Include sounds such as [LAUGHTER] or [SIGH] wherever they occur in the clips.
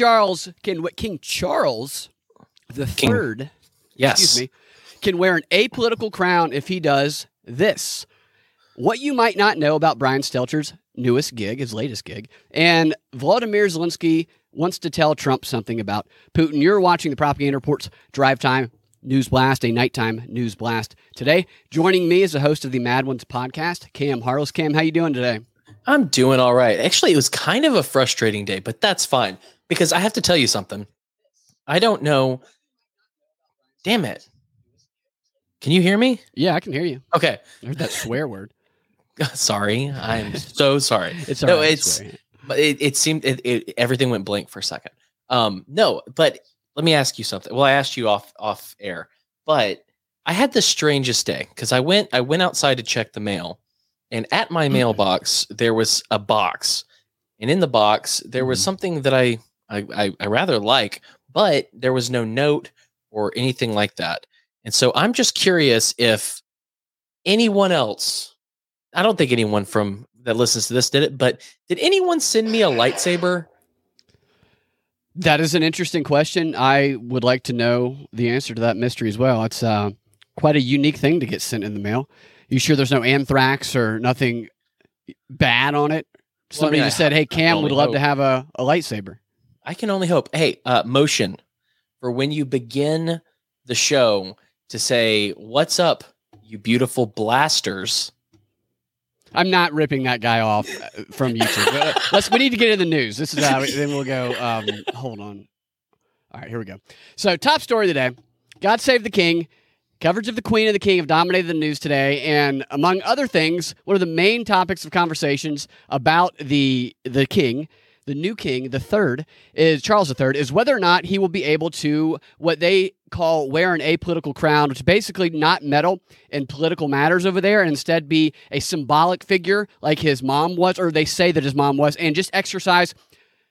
Charles can King Charles the King- third, Yes. excuse me, can wear an apolitical crown if he does this. What you might not know about Brian Stelter's newest gig, his latest gig, and Vladimir Zelensky wants to tell Trump something about Putin. You're watching the Propaganda Reports Drive Time News Blast, a nighttime news blast. Today, joining me is the host of the Mad Ones podcast, Cam Harless. Cam, how you doing today? I'm doing all right. Actually, it was kind of a frustrating day, but that's fine because I have to tell you something. I don't know. Damn it. Can you hear me? Yeah, I can hear you. Okay. I heard that swear word. [LAUGHS] sorry. I'm so sorry. [LAUGHS] It's No, right, it's- But it, it seemed it, it, everything went blank for a second. Um, no, but let me ask you something. Well, I asked you off off air, but I had the strangest day because I went I went outside to check the mail, and at my mailbox there was a box, and in the box there was Mhm. something that I, I I I rather like, but there was no note or anything like that. And so I'm just curious if anyone else, I don't think anyone from that listens to this did it, but did anyone send me a lightsaber? That is an interesting question. I would like to know the answer to that mystery as well. It's uh, quite a unique thing to get sent in the mail. You sure there's no anthrax or nothing bad on it? Somebody I just said, "Hey, Cam would love to have a, a lightsaber." I can only hope. Hey, uh, motion for when you begin the show to say, What's up, you beautiful blasters? I'm not ripping that guy off uh, from YouTube. Uh, Let's. We need to get in the news. This is how. We, then we'll go. Um, hold on. All right, here we go. So, top story of the day: God save the King. Coverage of the Queen and the King have dominated the news today, and among other things, one of the main topics of conversations about the the King, the new King, the third is Charles III, is whether or not he will be able to what they call wear an apolitical crown, which basically not meddle in political matters over there, and instead be a symbolic figure like his mom was, or they say that his mom was, and just exercise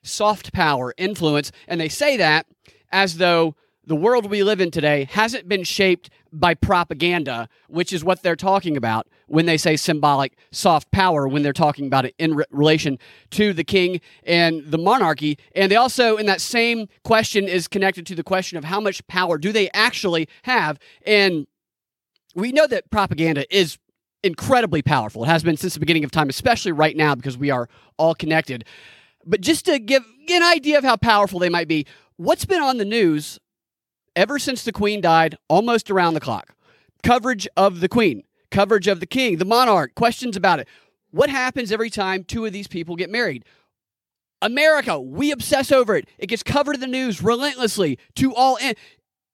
soft power, influence. And they say that as though the world we live in today hasn't been shaped by propaganda, which is what they're talking about when they say symbolic soft power, when they're talking about it in re- relation to the king and the monarchy. And they also, in that same question, is connected to the question of how much power do they actually have. And we know that propaganda is incredibly powerful. It has been since the beginning of time, especially right now because we are all connected. But just to give an idea of how powerful they might be, what's been on the news ever since the Queen died, almost around the clock? Coverage of the Queen, coverage of the King, the monarch, questions about it. What happens every time two of these people get married? America, we obsess over it. It gets covered in the news relentlessly to all end.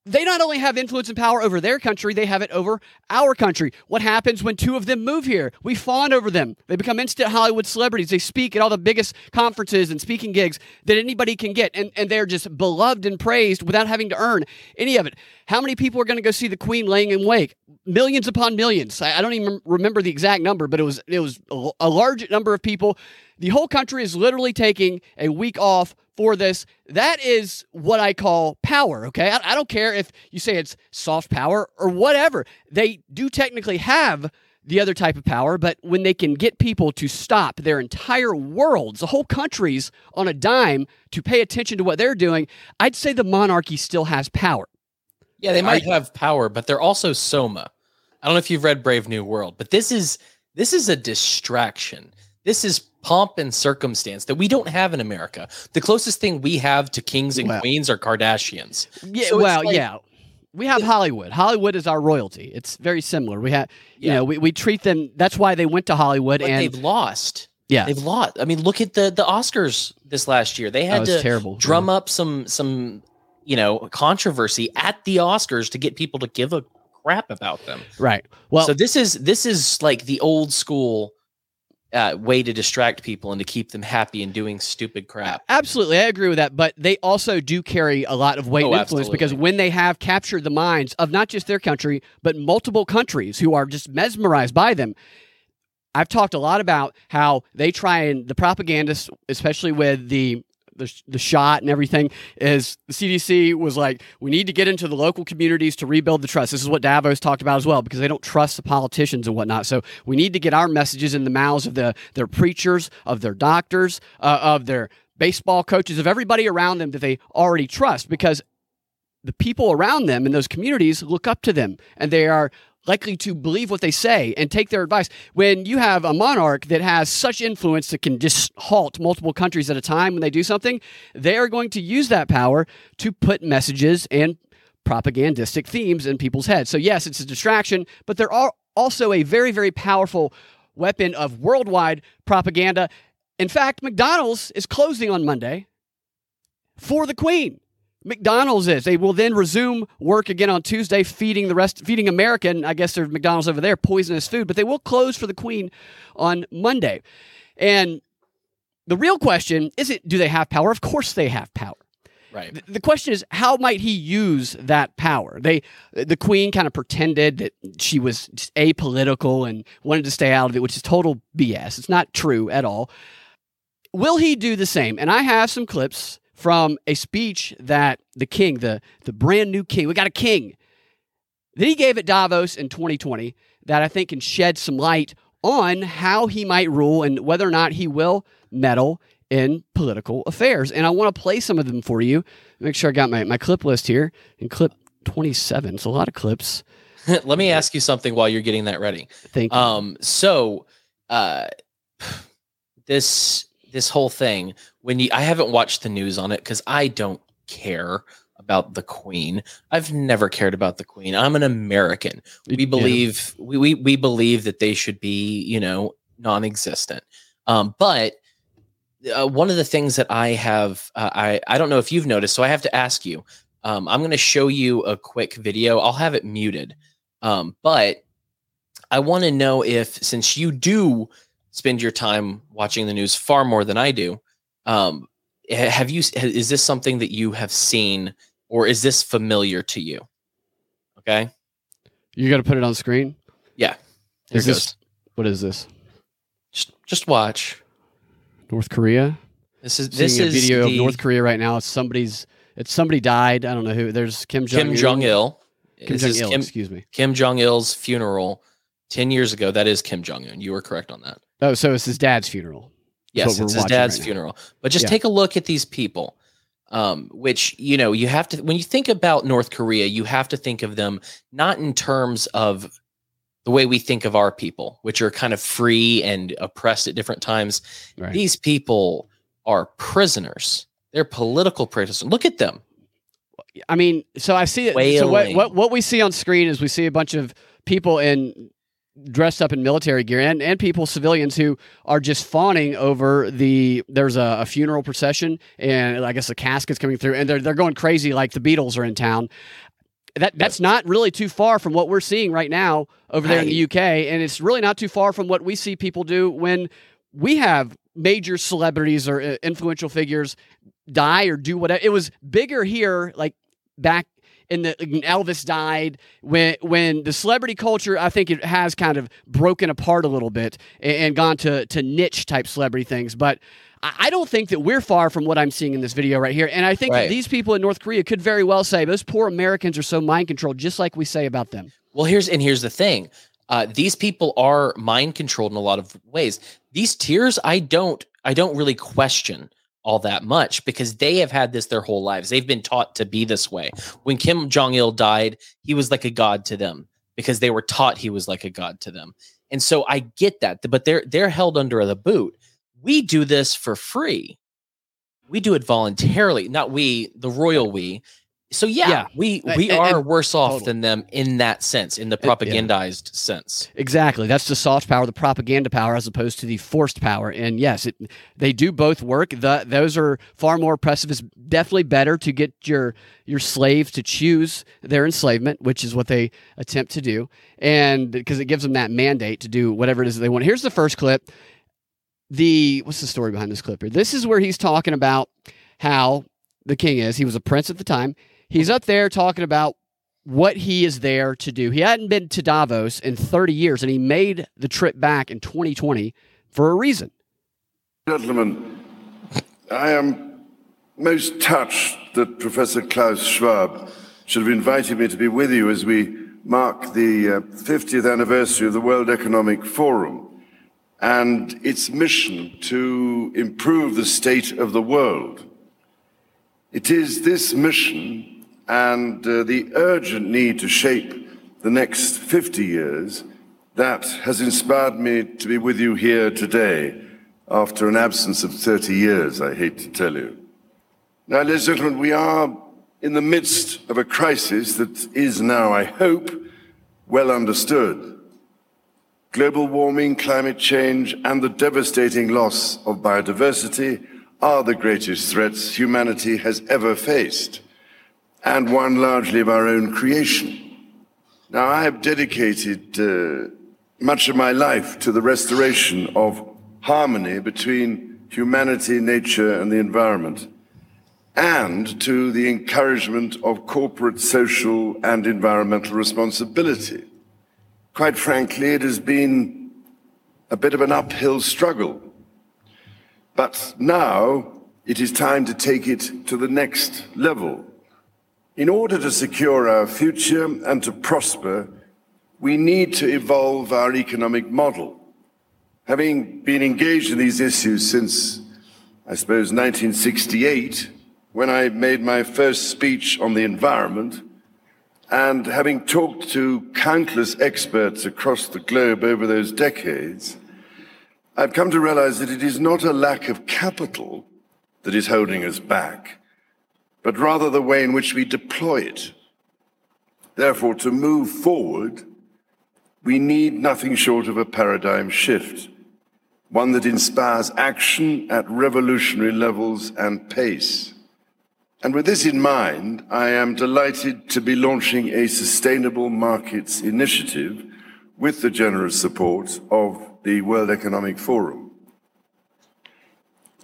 They not only have influence and power over their country, they have it over our country. What happens when two of them move here? We fawn over them. They become instant Hollywood celebrities. They speak at all the biggest conferences and speaking gigs that anybody can get, and, and they're just beloved and praised without having to earn any of it. How many people are going to go see the Queen laying in wake? Millions upon millions. I, I don't even remember the exact number, but it was it was a, a large number of people. The whole country is literally taking a week off for this. That is what I call power, okay? I, I don't care if you say it's soft power or whatever. They do technically have the other type of power, but when they can get people to stop their entire worlds, the whole countries on a dime to pay attention to what they're doing, I'd say the monarchy still has power. Yeah, they might have power, but they're also Soma. I don't know if you've read Brave New World, but this is this is a distraction. This is pomp and circumstance that we don't have in America. The closest thing we have to kings and queens are Kardashians. Yeah, So well, like- yeah. We have Hollywood. Hollywood is our royalty. It's very similar. We have, you Yeah. know, we, we treat them. That's why they went to Hollywood, But and they've lost. yeah, They've lost. I mean, look at the the Oscars this last year. They had oh, to terrible. drum up some some you know controversy at the Oscars to get people to give a crap about them. right. Well, so this is this is like the old school uh, way to distract people and to keep them happy and doing stupid crap. Absolutely, I agree with that. But they also do carry a lot of weight Oh, and influence because when they have captured the minds of not just their country, but multiple countries who are just mesmerized by them. I've talked a lot about how they try and the propagandists, especially with the the, the shot and everything, is the CDC was like, we need to get into the local communities to rebuild the trust. This is what Davos talked about as well, because they don't trust the politicians and whatnot. So we need to get our messages in the mouths of the their preachers, of their doctors, uh, of their baseball coaches, of everybody around them that they already trust because the people around them in those communities look up to them and they are likely to believe what they say and take their advice. When you have a monarch that has such influence that can just halt multiple countries at a time when they do something, they are going to use that power to put messages and propagandistic themes in people's heads. So, yes, it's a distraction, but there are also a very, very powerful weapon of worldwide propaganda. In fact, McDonald's is closing on Monday for the Queen. McDonald's is. They will then resume work again on Tuesday, feeding the rest, feeding American. I guess there's McDonald's over there, poisonous food, but they will close for the Queen on Monday. And the real question isn't do they have power? Of course they have power. Right. The question is how might he use that power? They the queen kind of pretended that she was apolitical and wanted to stay out of it, which is total BS. It's not true at all. Will he do the same? And I have some clips from a speech that the king, the the brand new king, we got a king that he gave at Davos in 2020 that I think can shed some light on how he might rule and whether or not he will meddle in political affairs. And I want to play some of them for you. Make sure I got my, my clip list here. And clip 27. It's a lot of clips. [LAUGHS] Let me ask you something while you're getting that ready. Thank you. Um, so uh [SIGHS] this this whole thing, when you I haven't watched the news on it because I don't care about the Queen. I've never cared about the Queen. I'm an American. We Yeah. believe we, we we believe that they should be, you know, non-existent. Um, but uh, one of the things that I have, uh, I I don't know if you've noticed, so I have to ask you. Um, I'm going to show you a quick video. I'll have it muted, um, but I want to know if, since you do spend your time watching the news far more than I do, um, have you? Is this something that you have seen, or is this familiar to you? Okay. you got to put it on screen. Yeah. Here Is this, what is this? Just just watch. North Korea? This is this is video the of North Korea right now. It's somebody's. It's somebody died. I don't know who. There's Kim Jong. Kim Jong Il. Kim Jong Il. Excuse me. Kim Jong Il's funeral ten years ago. That is Kim Jong Un. You were correct on that. Oh, so it's his dad's funeral. Yes, it's his dad's right now. funeral. But just Yeah. take a look at these people. Um, which you know, you have to when you think about North Korea, you have to think of them not in terms of the way we think of our people, which are kind of free and oppressed at different times. Right. These people are prisoners. They're political prisoners. Look at them. I mean, so I see it. So what, what what we see on screen is we see a bunch of people in dressed up in military gear and, and people civilians who are just fawning over the there's a, a funeral procession and I guess the casket's coming through and they're they're going crazy like the Beatles are in town. That that's not really too far from what we're seeing right now over there in the UK and it's really not too far from what we see people do when we have major celebrities or uh, influential figures die or do whatever. It was bigger here, like back in the when Elvis died when when the celebrity culture I think it has kind of broken apart a little bit and, and gone to to niche type celebrity things, but. I don't think that we're far from what I'm seeing in this video right here. And I think that these people in North Korea could very well say those poor Americans are so mind controlled, just like we say about them. Well, here's and here's the thing. Uh, these people are mind controlled in a lot of ways. These tears, I don't, I don't really question all that much because they have had this their whole lives. They've been taught to be this way. When Kim Jong Il died, he was like a god to them because they were taught he was like a god to them. And so I get that, but they're they're held under the boot. We do this for free. We do it voluntarily, not we, the royal we. So yeah, Yeah. we we and- are and- worse off totally. than them in that sense, in the yeah. propagandized sense. Exactly. That's the soft power, the propaganda power, as opposed to the forced power. And yes, it, they do both work. The, those are far more oppressive. It's definitely better to get your your slaves to choose their enslavement, which is what they attempt to do, and because it gives them that mandate to do whatever it is that they want. Here's the first clip. The what's the story behind this clip here? This is where he's talking about how the king is. He was a prince at the time. He's up there talking about what he is there to do. He hadn't been to Davos in 30 years, and he made the trip back in 2020 for a reason. Gentlemen, I am most touched that Professor Klaus Schwab should have invited me to be with you as we mark the uh, 50th anniversary of the World Economic Forum. and its mission to improve the state of the world. It is this mission and uh, the urgent need to shape the next 50 years that has inspired me to be with you here today after an absence of 30 years, I hate to tell you. Now, ladies and gentlemen, we are in the midst of a crisis that is now, I hope, well understood. Global warming, climate change, and the devastating loss of biodiversity are the greatest threats humanity has ever faced, and one largely of our own creation. Now, I have dedicated uh, much of my life to the restoration of harmony between humanity, nature, and the environment, and to the encouragement of corporate, social, and environmental responsibility. Quite frankly, it has been a bit of an uphill struggle. But now it is time to take it to the next level. In order to secure our future and to prosper, we need to evolve our economic model. Having been engaged in these issues since, I suppose, 1968, when I made my first speech on the environment, and having talked to countless experts across the globe over those decades, I've come to realize that it is not a lack of capital that is holding us back, but rather the way in which we deploy it. Therefore, to move forward, we need nothing short of a paradigm shift one that inspires action at revolutionary levels and pace. And with this in mind, I am delighted to be launching a sustainable markets initiative with the generous support of the World Economic Forum.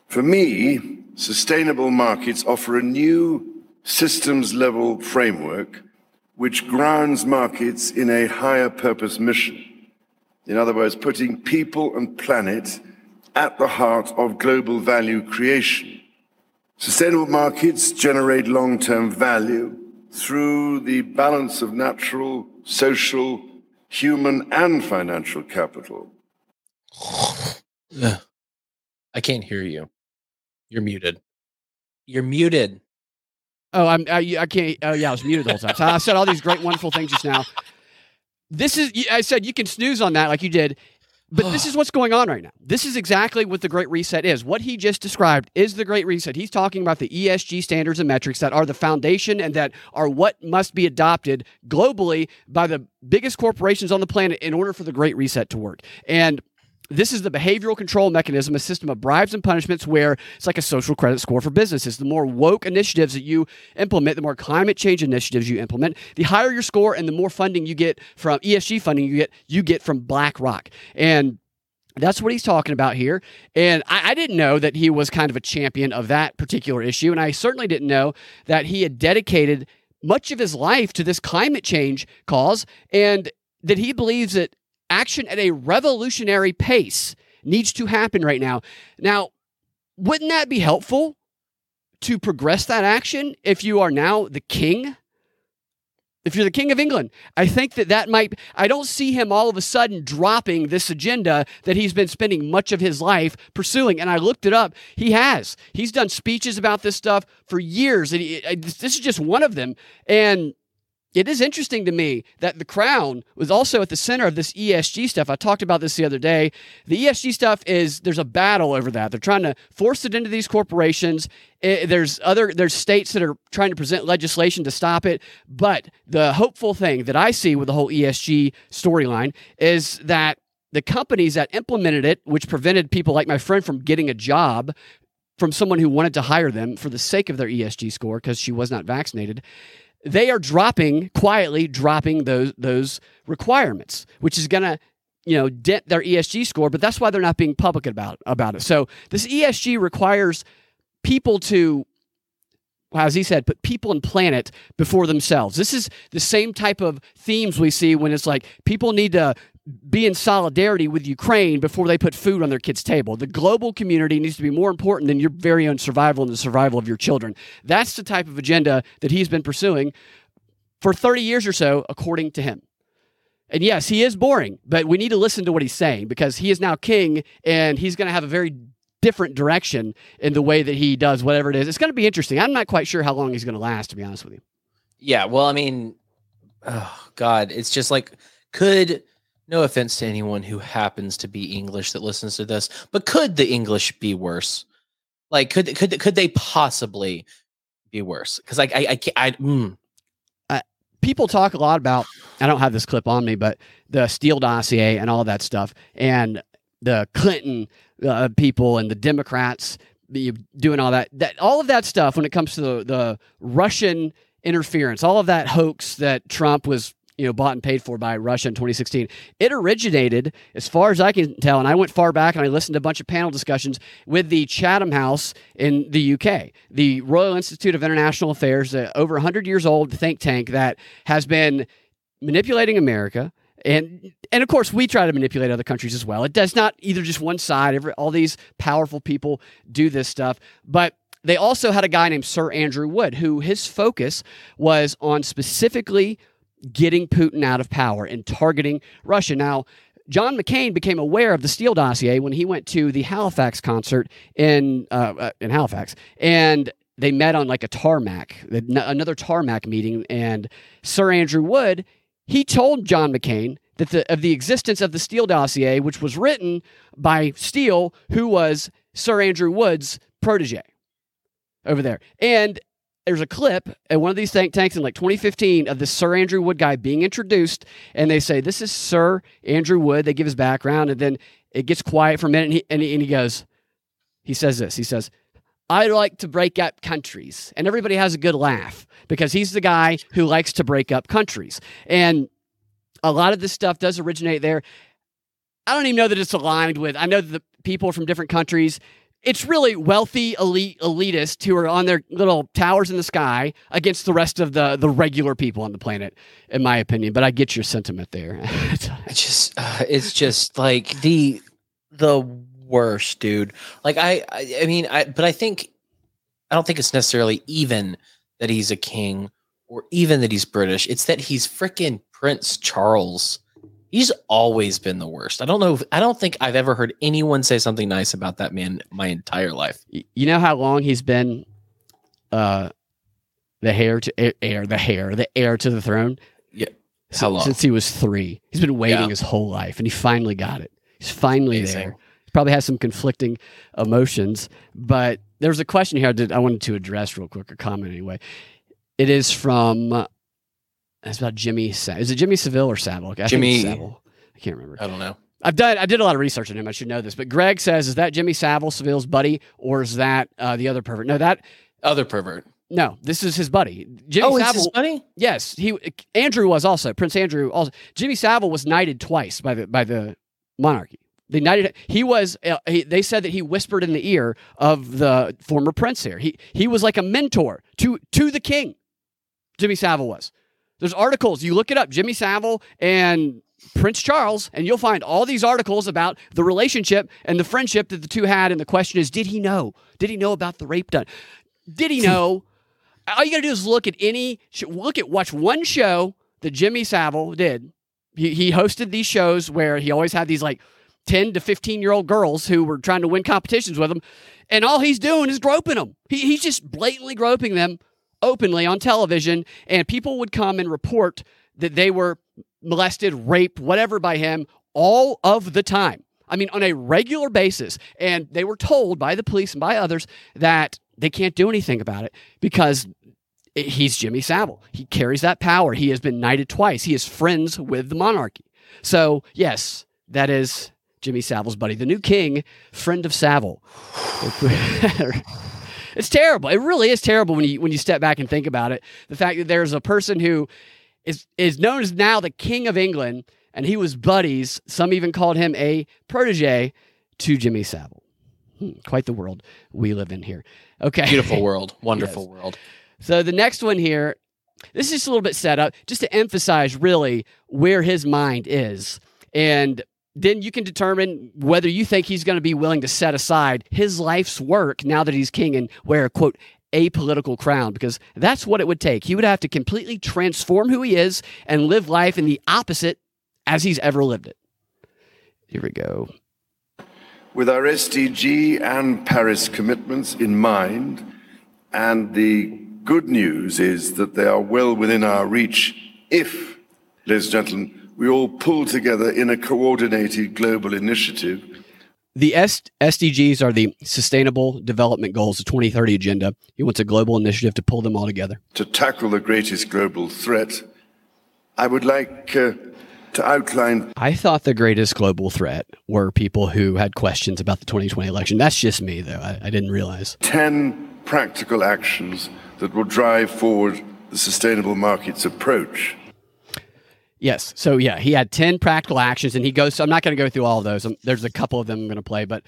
For me, sustainable markets offer a new systems level framework which grounds markets in a higher purpose mission in other words, putting people and planet at the heart of global value creation. Sustainable markets generate long term value through the balance of natural, social, human, and financial capital. [SIGHS] I can't hear you. You're muted. You're muted. Oh, I'm. Uh, I, I can't. Oh, yeah, I was muted the whole time. So I said all these great, wonderful things just now this is I said you can snooze on that like you did. But this is [SIGHS] what's going on right now. This is exactly what the Great Reset is. What he just described is the Great Reset. He's talking about the ESG standards and metrics that are the foundation and that are what must be adopted globally by the biggest corporations on the planet in order for the Great Reset to work. And this is the behavioral control mechanism, a system of bribes and punishments where it's like a social credit score for businesses. The more woke initiatives that you implement, the more climate change initiatives you implement, the higher your score and the more funding you get from ESG funding you get, you get from BlackRock. And that's what he's talking about here. And I, I, didn't know that he was kind of a champion of that particular issue. And I certainly didn't know that he had dedicated much of his life to this climate change cause and that he believes that action at a revolutionary pace needs to happen right now. Now, wouldn't that be helpful to progress that action if you are now the king? If you're the king of England, I think that that might, I don't see him all of a sudden dropping this agenda that he's been spending much of his life pursuing. And I looked it up. He has. He's done speeches about this stuff for years. And he, this is just one of them. And it is interesting to me that the crown was also at the center of this ESG stuff. I talked about this the other day. The ESG stuff is there's a battle over that. They're trying to force it into these corporations. It, there's other there's states that are trying to present legislation to stop it. But the hopeful thing that I see with the whole ESG storyline is that the companies that implemented it, which prevented people like my friend from getting a job from someone who wanted to hire them for the sake of their ESG score because she was not vaccinated they are dropping quietly dropping those those requirements, which is going to you know dent their ESG score. But that's why they're not being public about about it. So this ESG requires people to as he said, put people and planet before themselves. This is the same type of themes we see when it's like people need to be in solidarity with Ukraine before they put food on their kids' table. The global community needs to be more important than your very own survival and the survival of your children. That's the type of agenda that he's been pursuing for 30 years or so, according to him. And yes, he is boring, but we need to listen to what he's saying because he is now king and he's going to have a very different direction in the way that he does whatever it is. It's going to be interesting. I'm not quite sure how long he's going to last, to be honest with you. Yeah, well, I mean, oh God, it's just like could no offense to anyone who happens to be English that listens to this, but could the English be worse? Like, could could could they possibly be worse? Because like I I can't I mm, people talk a lot about i don't have this clip on me but the steele dossier and all that stuff and the clinton uh, people and the democrats doing all that that all of that stuff when it comes to the, the russian interference all of that hoax that trump was you know bought and paid for by russia in 2016 it originated as far as i can tell and i went far back and i listened to a bunch of panel discussions with the chatham house in the uk the royal institute of international affairs uh, over 100 years old think tank that has been manipulating america. And and of course we try to manipulate other countries as well. It does not either just one side every, all these powerful people do this stuff. But they also had a guy named sir andrew wood who his focus was on specifically getting Putin out of power and targeting Russia. Now, John McCain became aware of the Steele dossier when he went to the Halifax concert in uh, uh, in Halifax, and they met on like a tarmac, another tarmac meeting. And Sir Andrew Wood, he told John McCain that the of the existence of the Steele dossier, which was written by Steele, who was Sir Andrew Wood's protege over there, and there's a clip at one of these think tanks in like 2015 of this Sir Andrew Wood guy being introduced, and they say, This is Sir Andrew Wood. They give his background, and then it gets quiet for a minute, and he, and he, and he goes, He says this. He says, I like to break up countries. And everybody has a good laugh because he's the guy who likes to break up countries. And a lot of this stuff does originate there. I don't even know that it's aligned with, I know that the people from different countries it's really wealthy elite elitists who are on their little towers in the sky against the rest of the the regular people on the planet in my opinion. But i get your sentiment there. [LAUGHS] It's just uh, it's just like the the worst dude. Like I, I i mean i but i think i don't think it's necessarily even that he's a king or even that he's british. It's that he's freaking prince charles He's always been the worst. I don't know. If, I don't think I've ever heard anyone say something nice about that man my entire life. You know how long he's been uh, the heir to heir, the heir, the heir to the throne? Yeah. How long? Since he was three. He's been waiting yeah. his whole life and he finally got it. He's finally Amazing. there. He probably has some conflicting emotions, but there's a question here that I wanted to address real quick, or comment anyway. It is from it's about Jimmy. Sa- is it Jimmy Savile or Savile? I Jimmy Savile. I can't remember. I don't know. I've done. I did a lot of research on him. I should know this. But Greg says, is that Jimmy Savile, Savile's buddy, or is that uh, the other pervert? No, that other pervert. No, this is his buddy. Jimmy oh, Savile. his buddy? Yes, he. Andrew was also Prince Andrew. Also, Jimmy Savile was knighted twice by the by the monarchy. They knighted. He was. Uh, he, they said that he whispered in the ear of the former prince here. He he was like a mentor to to the king. Jimmy Savile was. There's articles. You look it up, Jimmy Savile and Prince Charles, and you'll find all these articles about the relationship and the friendship that the two had. And the question is, did he know? Did he know about the rape done? Did he [LAUGHS] know? all you got to do is look at any, look at, watch one show that Jimmy Savile did. He, he hosted these shows where he always had these like 10 to 15 year old girls who were trying to win competitions with him. And all he's doing is groping them. He, he's just blatantly groping them openly on television, and people would come and report that they were molested, raped, whatever by him all of the time. I mean, on a regular basis. And they were told by the police and by others that they can't do anything about it because he's Jimmy Savile. He carries that power. He has been knighted twice. He is friends with the monarchy. So, yes, that is Jimmy Savile's buddy, the new king, friend of Savile. [LAUGHS] It's terrible. It really is terrible when you when you step back and think about it. The fact that there's a person who is is known as now the King of England, and he was buddies. Some even called him a protege to Jimmy Savile. Hmm, quite the world we live in here. Okay, beautiful [LAUGHS] world, wonderful yes. world. So the next one here, this is just a little bit set up just to emphasize really where his mind is. And then you can determine whether you think he's going to be willing to set aside his life's work now that he's king and wear a quote a political crown because that's what it would take. He would have to completely transform who he is and live life in the opposite as he's ever lived it. Here we go. With our SDG and Paris commitments in mind, and the good news is that they are well within our reach if, ladies and gentlemen, we all pull together in a coordinated global initiative. The S- SDGs are the Sustainable Development Goals, the 2030 Agenda. He wants a global initiative to pull them all together. To tackle the greatest global threat, I would like uh, to outline. I thought the greatest global threat were people who had questions about the 2020 election. That's just me, though. I, I didn't realize. 10 practical actions that will drive forward the sustainable markets approach. Yes. So yeah, he had 10 practical actions and he goes, so I'm not going to go through all of those. Um, there's a couple of them I'm going to play, but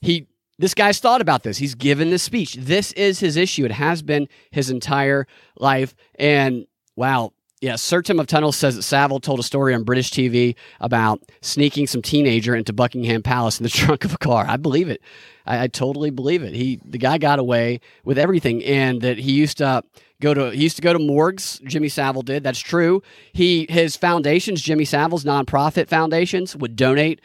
he, this guy's thought about this. He's given this speech. This is his issue. It has been his entire life. And wow, yeah, Sir Tim of Tunnel says that Savile told a story on British TV about sneaking some teenager into Buckingham Palace in the [LAUGHS] trunk of a car. I believe it. I, I, totally believe it. He the guy got away with everything, and that he used to uh, go to he used to go to morgues. Jimmy Savile did. That's true. He his foundations, Jimmy Savile's nonprofit foundations, would donate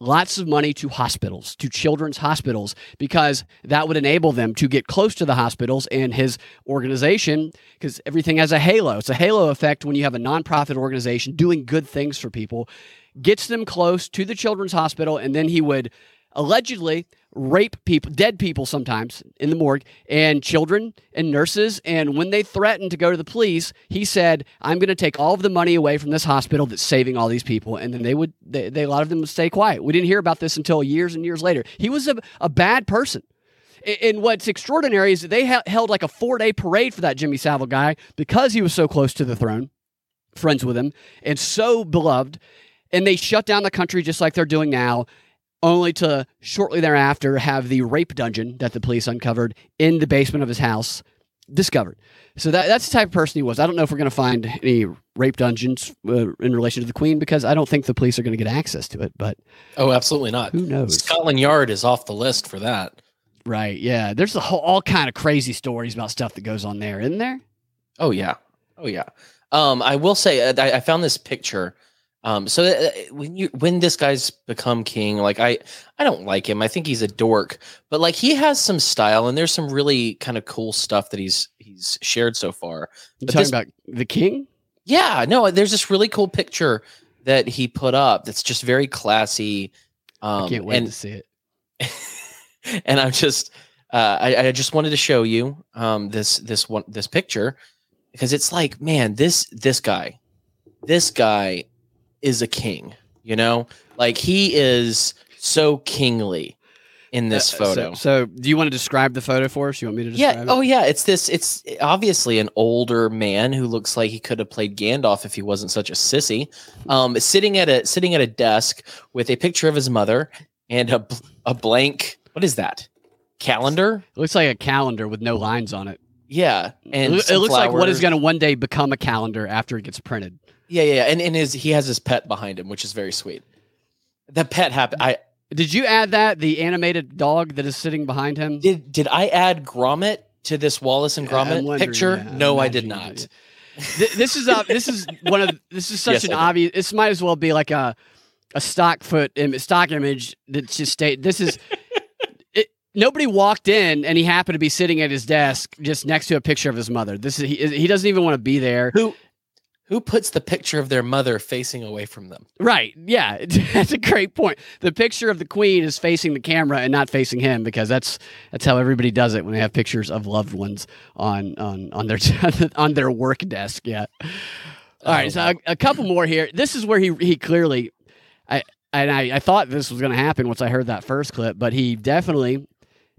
lots of money to hospitals, to children's hospitals, because that would enable them to get close to the hospitals and his organization, because everything has a halo. It's a halo effect when you have a nonprofit organization doing good things for people, gets them close to the children's hospital, and then he would allegedly rape people, dead people sometimes in the morgue, and children and nurses. And when they threatened to go to the police, he said, "I'm going to take all of the money away from this hospital that's saving all these people." And then they would, they, they a lot of them would stay quiet. We didn't hear about this until years and years later. He was a, a bad person. And what's extraordinary is they ha- held like a four day parade for that Jimmy Savile guy because he was so close to the throne, friends with him, and so beloved. And they shut down the country just like they're doing now only to shortly thereafter have the rape dungeon that the police uncovered in the basement of his house discovered. So that, that's the type of person he was. I don't know if we're going to find any rape dungeons uh, in relation to the Queen because I don't think the police are going to get access to it. But oh, absolutely not. Who knows? Scotland Yard is off the list for that. Right. Yeah. There's a whole, all kind of crazy stories about stuff that goes on there, isn't there? Oh yeah. Oh yeah. Um, I will say uh, I, I found this picture um, so uh, when you when this guy's become king, like I I don't like him. I think he's a dork, but like he has some style, and there's some really kind of cool stuff that he's he's shared so far. You talking this, about the king? Yeah, no, there's this really cool picture that he put up that's just very classy. Um, I can't wait and, to see it. [LAUGHS] and I'm just uh, I, I just wanted to show you um, this this one this picture because it's like man this this guy this guy is a king, you know? Like he is so kingly in this uh, photo. So, so, do you want to describe the photo for us? You want me to describe yeah. It? Oh yeah, it's this it's obviously an older man who looks like he could have played Gandalf if he wasn't such a sissy. Um sitting at a sitting at a desk with a picture of his mother and a a blank what is that? Calendar? It looks like a calendar with no lines on it. Yeah, and it, it looks flowers. like what is going to one day become a calendar after it gets printed. Yeah, yeah, and and his he has his pet behind him, which is very sweet. The pet happened. I did you add that the animated dog that is sitting behind him? Did did I add Gromit to this Wallace and Gromit yeah, picture? Yeah, no, I did not. this is uh, this is one of this is [LAUGHS] such yes, an obvious. This might as well be like a a stock foot Im- stock image that just state this is. [LAUGHS] it, nobody walked in and he happened to be sitting at his desk just next to a picture of his mother. This is he, he doesn't even want to be there. Who who puts the picture of their mother facing away from them? Right. Yeah, [LAUGHS] that's a great point. The picture of the queen is facing the camera and not facing him because that's that's how everybody does it when they have pictures of loved ones on on on their [LAUGHS] on their work desk. Yeah. All right, oh, so a, a, couple more here. This is where he he clearly, I and I, I thought this was going to happen once I heard that first clip, but he definitely,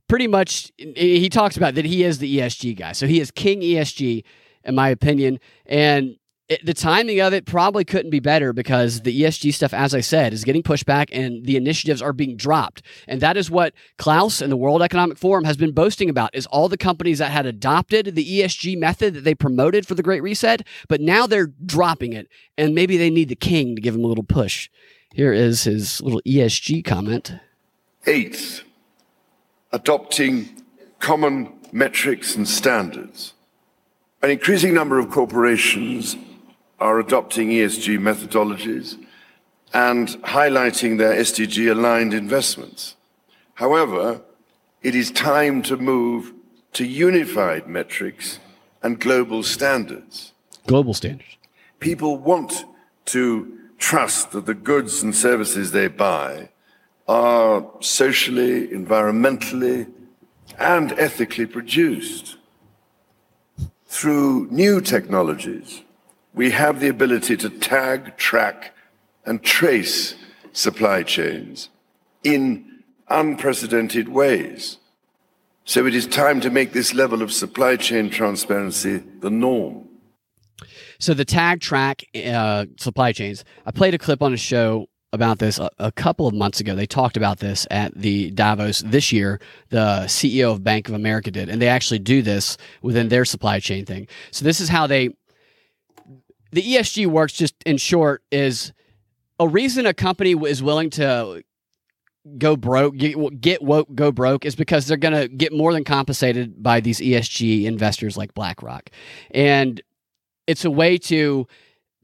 pretty much, he talks about that he is the ESG guy. So he is king ESG, in my opinion, and it, the timing of it probably couldn't be better because the ESG stuff, as I said, is getting pushed back and the initiatives are being dropped. And that is what Klaus and the World Economic Forum has been boasting about is all the companies that had adopted the ESG method that they promoted for the Great Reset, but now they're dropping it. And maybe they need the king to give them a little push. Here is his little ESG comment. Eighth, adopting common metrics and standards. An increasing number of corporations are adopting ESG methodologies and highlighting their SDG aligned investments. However, it is time to move to unified metrics and global standards. Global standards. People want to trust that the goods and services they buy are socially, environmentally, and ethically produced. Through new technologies, we have the ability to tag, track, and trace supply chains in unprecedented ways. So it is time to make this level of supply chain transparency the norm. So the tag track uh, supply chains. I played a clip on a show about this a, a, couple of months ago. They talked about this at the Davos this year. The CEO of Bank of America did, and they actually do this within their supply chain thing. So this is how they. The ESG works. Just in short, is a reason a company is willing to go broke, get, woke, go broke is because they're going to get more than compensated by these ESG investors like BlackRock. And it's a way to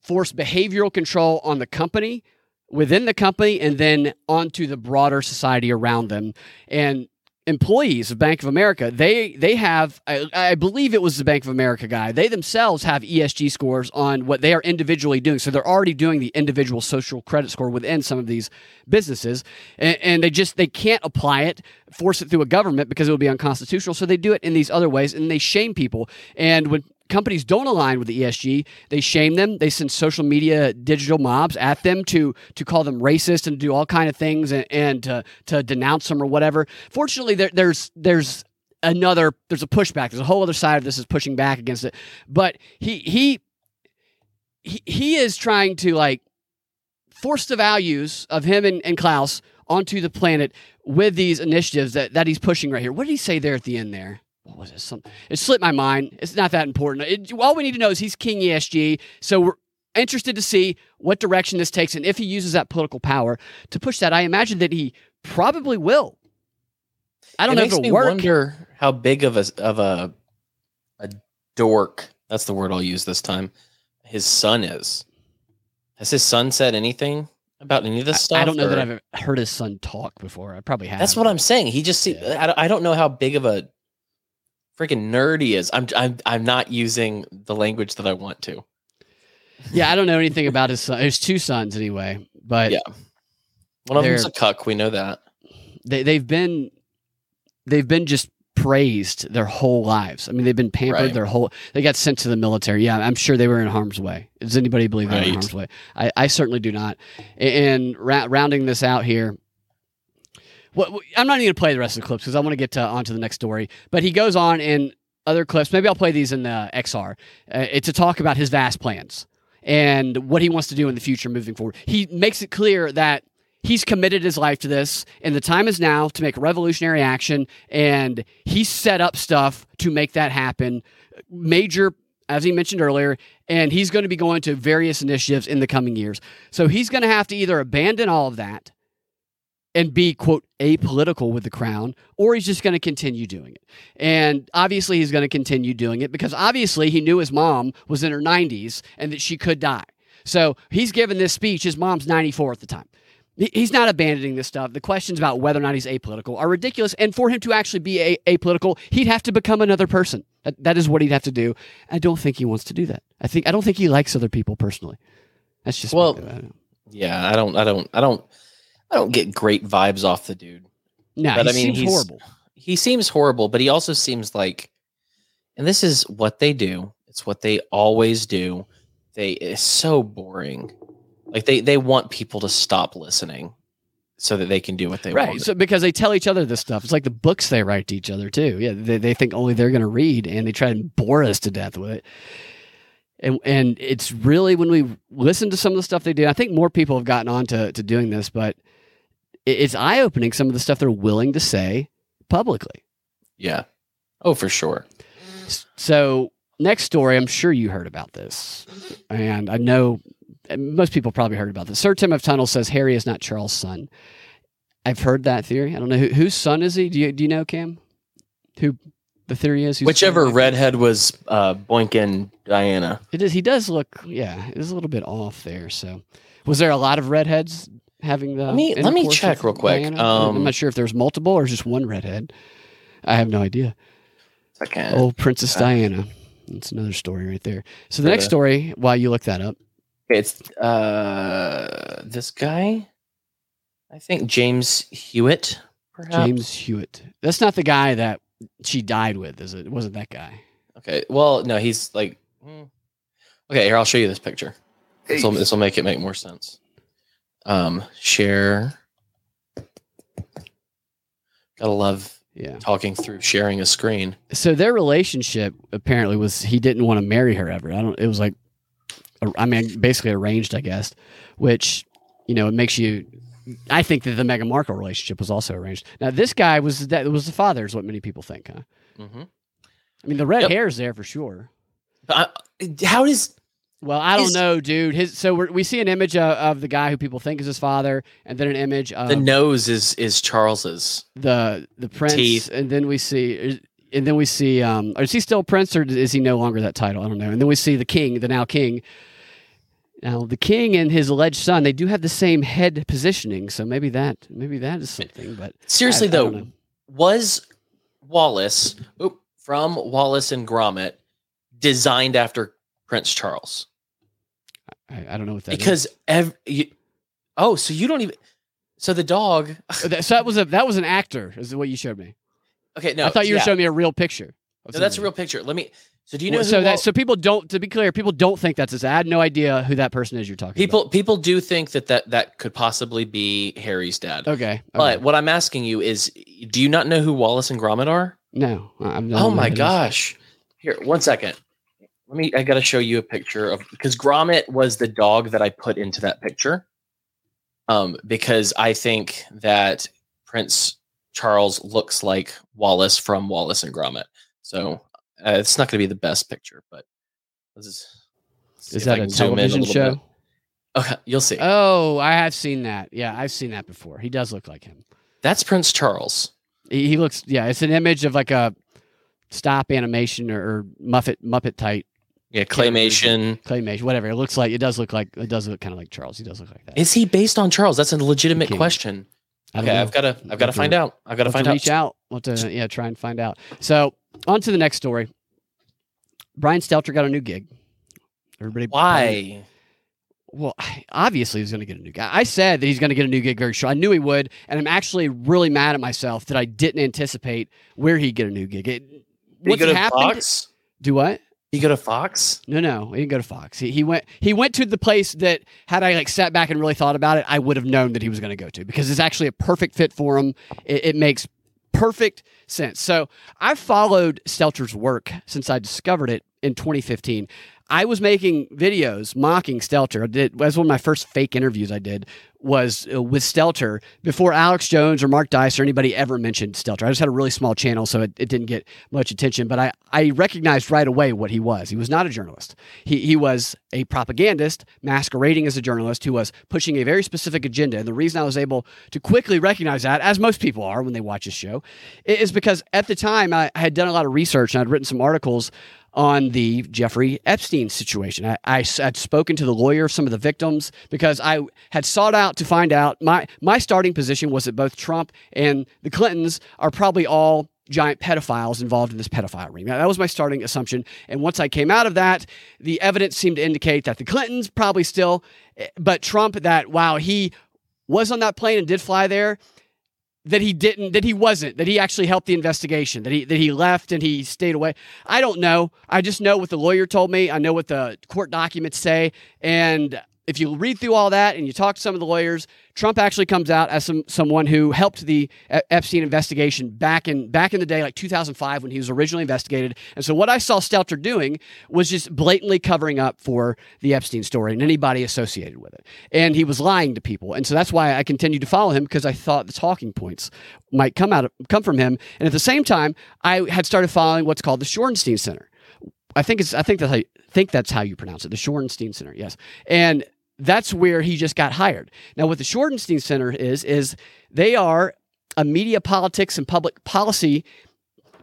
force behavioral control on the company within the company and then onto the broader society around them. And employees of Bank of America, they they have I, I, believe it was the Bank of America guy. They themselves have ESG scores on what they are individually doing. So they're already doing the individual social credit score within some of these businesses, and, and they just they can't apply it, force it through a government because it would be unconstitutional. So they do it in these other ways, and they shame people. And when companies don't align with the ESG, they shame them. They send social media digital mobs at them to to call them racist and do all kind of things and, and to to denounce them or whatever. Fortunately, there, there's there's another there's a pushback. There's a whole other side of this is pushing back against it. But he he he, he is trying to like force the values of him and, and Klaus onto the planet with these initiatives that, that he's pushing right here. What did he say there at the end there? What was it? Something it slipped my mind. It's not that important. It, all we need to know is he's king ESG. So we're interested to see what direction this takes and if he uses that political power to push that. I imagine that he probably will. I don't it know makes if me work. wonder how big of a of a a dork. That's the word I'll use this time. His son is. Has his son said anything about any of this I, stuff? I don't know or- that I've heard his son talk before. I probably have. That's what I'm saying. He just Yeah. I, I don't know how big of a freaking nerdy is. I'm I'm I'm not using the language that I want to. Yeah, I don't know anything about his son. There's two sons anyway, but Yeah. One of them's a cuck. We know that. they they've been they've been just praised their whole lives. I mean, they've been pampered Right. their whole. They got sent to the military. Yeah, I'm sure they were in harm's way. Does anybody believe they're in harm's way? I, I certainly do not. And ra- rounding this out here. What, I'm not even going to play the rest of the clips because I want to get on to the next story. But he goes on in other clips. Maybe I'll play these in the XR. Uh, it's to talk about his vast plans and what he wants to do in the future moving forward. He makes it clear that he's committed his life to this, and the time is now to make revolutionary action. And he set up stuff to make that happen. Major, as he mentioned earlier, and he's going to be going to various initiatives in the coming years. So he's going to have to either abandon all of that and be quote apolitical with the crown or he's just going to continue doing it. And obviously he's going to continue doing it because obviously he knew his mom was in her 90s and that she could die. So he's given this speech his mom's 94 at the time. He's not abandoning this stuff. The questions about whether or not he's apolitical are ridiculous and for him to actually be a- apolitical he'd have to become another person. That, that is what he'd have to do. I don't think he wants to do that. I think i don't think he likes other people personally. That's just Well, I don't know. Yeah, I don't I don't I don't I don't get great vibes off the dude. no but he I mean, seems he's- horrible He seems horrible, but he also seems like and this is what they do. It's what they always do. They it's so boring. Like they they want people to stop listening so that they can do what they right want. so because they tell each other this stuff it's like the books they write to each other too yeah they, they think only they're going to read and they try and bore us to death with it and and it's really when we listen to some of the stuff they do i think more people have gotten on to, to doing this but it, it's eye-opening some of the stuff they're willing to say publicly yeah. Oh, for sure. So next story i'm sure you heard about this and i know most people probably heard about this sir tim of tunnel says harry is not charles' son i've heard that theory i don't know who, whose son is he do you, do you know cam who the theory is? Whichever redhead was uh, boinking Diana. It is. He does look. Yeah, it is a little bit off there. So, was there a lot of redheads having the? Let me- let me check real quick. Diana? Um, I'm not sure if there's multiple or just one redhead. I have no idea. Second. Oh, Princess Uh, Diana. That's another story right there. So the next story, while you look that up, It's uh this guy. I think James Hewitt. Perhaps. James Hewitt. That's not the guy that she died with, is it? It wasn't that guy. Okay. Well, no, he's like. hmm. Okay, here I'll show you this picture. This will this will make it make more sense. Um, share. Gotta love Yeah. talking through sharing a screen. So their relationship apparently was he didn't want to marry her ever. I don't. It was like, I mean, basically arranged, I guess. Which, you know, it makes you. I think that the Meghan Markle relationship was also arranged. Now this guy was that was the father, is what many people think, huh? Mm-hmm. I mean, the red Yep. is there for sure. how does Well, I don't Is- know, dude. His so we're, we see an image of, of the guy who people think is his father, and then an image of the nose is is Charles's? the the prince, Teeth. and then we see, and then we see, um, is he still prince or is he no longer that title? I don't know. And then we see the king, the now king. Now the king and his alleged son, they do have the same head positioning, so maybe that maybe that is something. But Seriously I- I though, don't was Wallace oop, from Wallace and Gromit designed after Prince Charles? I, I don't know what that is. because ev- you, oh, so you don't even. So the dog. [LAUGHS] Uh, that- so that was a that was an actor, is what you showed me. Okay, no, I thought you yeah. were showing me a real picture. No, that's a real picture. Let me. So do you know Well, who so that so people don't to be clear, people don't think that's his. I had no idea who that person is you're talking people people do think that that that could possibly be Harry's dad. Okay, But okay. what I'm asking you is, do you not know who Wallace and Gromit are? no, I'm not. Oh my gosh! Here, one second. Let me. I got to show you a picture of because Gromit was the dog that I put into that picture. Um, because I think that Prince Charles looks like Wallace from Wallace and Gromit. So uh, it's not going to be the best picture, but Is that a can zoom in television little show? bit. Okay, you'll see. Oh, I have seen that. Yeah, I've seen that before. He does look like him. That's Prince Charles. He, he looks. Yeah, it's an image of like a stop animation or, or Muppet Muppet type Yeah, claymation. claymation, whatever. It looks like. It does look like. It does look kind of like Charles. He does look like that. Is he based on Charles? That's a legitimate question. Okay, know. I've got to. I've got to find out. I've got to find out. reach out. Have to yeah try and find out. So on to the next story. Brian Stelter got a new gig. Everybody, Why? Well, [SIGHS] obviously he's going to get a new guy. I said that he's going to get a new gig very short. I knew he would, and I'm actually really mad at myself that I didn't anticipate where he'd get a new gig. It, what's happened? Fox? Do what? He go to Fox? No, no, he didn't go to Fox. He, he went. He went to the place that had I like sat back and really thought about it, I would have known that he was going to go to because it's actually a perfect fit for him. It, it makes perfect sense. So I've followed Stelter's work since I discovered it in 2015. I was making videos mocking Stelter. I did one of my first fake interviews I did was uh, with Stelter before Alex Jones or Mark Dice or anybody ever mentioned Stelter. I just had a really small channel, so it, it didn't get much attention. But I, I recognized right away what he was. He was not a journalist. He, he was a propagandist masquerading as a journalist who was pushing a very specific agenda. And the reason I was able to quickly recognize that, as most people are when they watch this show, is because at the time I had done a lot of research and I'd written some articles on the Jeffrey Epstein situation. I had spoken to the lawyer of some of the victims because I had sought out to find out. My, my starting position was that both Trump and the Clintons are probably all giant pedophiles involved in this pedophile ring. That that was my starting assumption. And once I came out of that, the evidence seemed to indicate that the Clintons probably still, eh, but Trump, that wow, he was on that plane and did fly there that he didn't that he wasn't that he actually helped the investigation that he that he left and he stayed away. I don't know. I just know what the lawyer told me. I know what the court documents say. And if you read through all that and you talk to some of the lawyers trump actually comes out as some someone who helped the E- epstein investigation back in back in the day like 2005 when he was originally investigated. And so what i saw stelter doing was just blatantly covering up for the epstein story and anybody associated with it. And he was lying to people. And so that's why i continued to follow him because i thought the talking points might come out of, come from him. And at the same time i had started following what's called the shorenstein center. I think it's I think that's how you, think that's how you pronounce it, the Shorenstein Center. Yes, and that's where he just got hired. Now, what the Shorenstein Center is is they are a media politics and public policy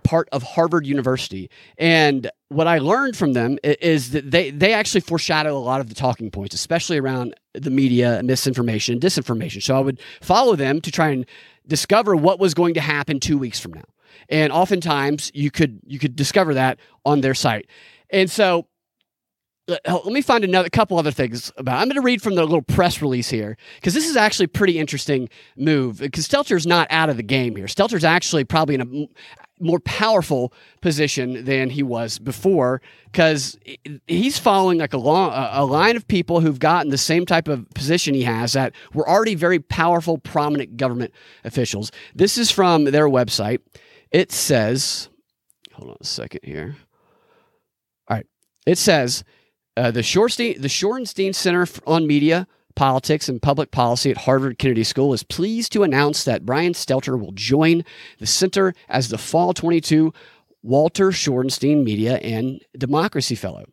part of Harvard University. And what I learned from them is that they, they actually foreshadow a lot of the talking points, especially around the media, misinformation, and disinformation. So I would follow them to try and discover what was going to happen two weeks from now. And oftentimes you could you could discover that on their site. And so Uh, let me find another couple other things about. I'm going to read from the little press release here because this is actually a pretty interesting move. Because Stelter's not out of the game here. Stelter's actually probably in a more powerful position than he was before because he's following like a long a line of people who've gotten the same type of position he has that were already very powerful, prominent government officials. This is from their website. It says, hold on a second here. All right, it says uh, the Shorenstein, the Shorenstein Center on Media, Politics, and Public Policy at Harvard Kennedy School is pleased to announce that Brian Stelter will join the center as the Fall 22 Walter Shorenstein Media and Democracy Fellow.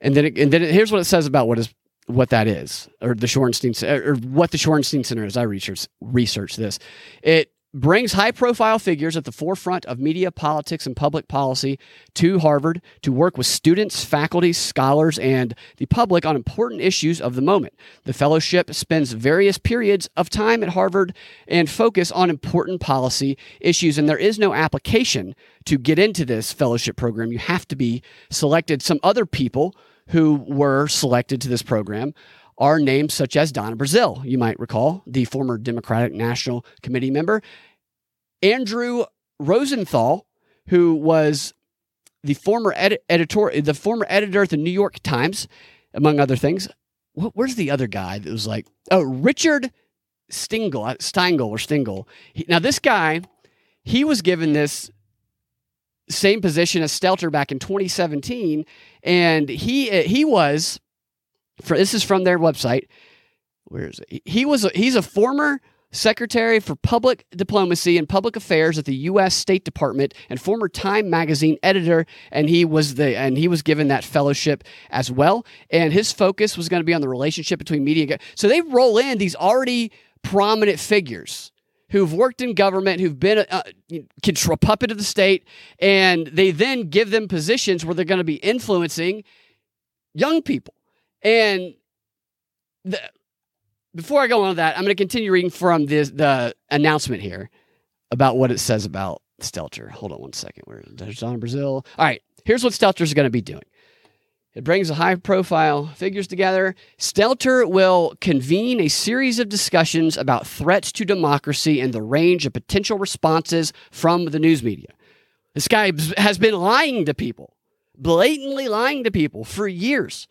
And then, it, and then it, here's what it says about what is what that is, or the Shorenstein, or what the Shorenstein Center is. I research research this. It brings high profile figures at the forefront of media, politics, and public policy to Harvard to work with students, faculty, scholars, and the public on important issues of the moment. The fellowship spends various periods of time at Harvard and focus on important policy issues, and there is no application to get into this fellowship program. You have to be selected. Some other people who were selected to this program are names such as Donna Brazile, you might recall, the former Democratic National Committee member, Andrew Rosenthal, who was the former editor, the former editor at the New York Times, among other things. Where's the other guy that was like, oh, Richard Stingle, uh, Steingle or Stingle. Now, this guy, he was given this same position as Stelter back in 2017, and he he was for this is from their website. Where is it? He was a, he's a former Secretary for Public Diplomacy and Public Affairs at the U.S. State Department and former Time magazine editor, and he was the and he was given that fellowship as well. And his focus was going to be on the relationship between media. So they roll in these already prominent figures who've worked in government, who've been uh, a, a puppet of the state, and they then give them positions where they're going to be influencing young people. And the, before I go on with that, I'm going to continue reading from this, the announcement here about what it says about Stelter. Hold on one second. There's in Brazil. All right, here's what Stelter is going to be doing. It brings a high profile figures together. Stelter will convene a series of discussions about threats to democracy and the range of potential responses from the news media. This guy has been lying to people, blatantly lying to people for years.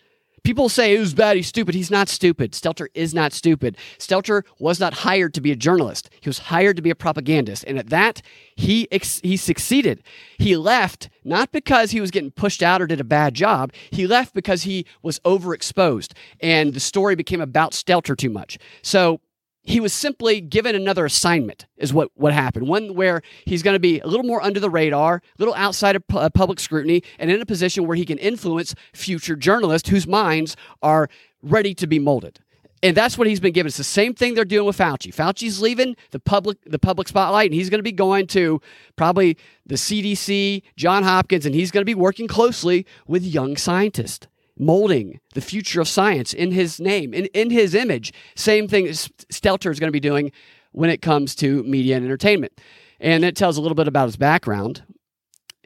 People say who's bad, he's stupid. He's not stupid. Stelter is not stupid. Stelter was not hired to be a journalist. He was hired to be a propagandist. And at that, he ex- he succeeded. He left not because he was getting pushed out or did a bad job. He left because he was overexposed and the story became about Stelter too much. So he was simply given another assignment is what, what happened one where he's going to be a little more under the radar a little outside of pu- uh, public scrutiny and in a position where he can influence future journalists whose minds are ready to be molded and that's what he's been given. It's the same thing they're doing with Fauci. Fauci's leaving the public the public spotlight, and he's going to be going to probably the CDC, John Hopkins, and he's going to be working closely with young scientists molding the future of science in his name, in, in his image. Same thing Stelter is going to be doing when it comes to media and entertainment. And it tells a little bit about his background.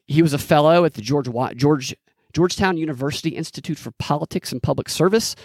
He was a fellow at the George, George Georgetown University Institute for Politics and Public Service,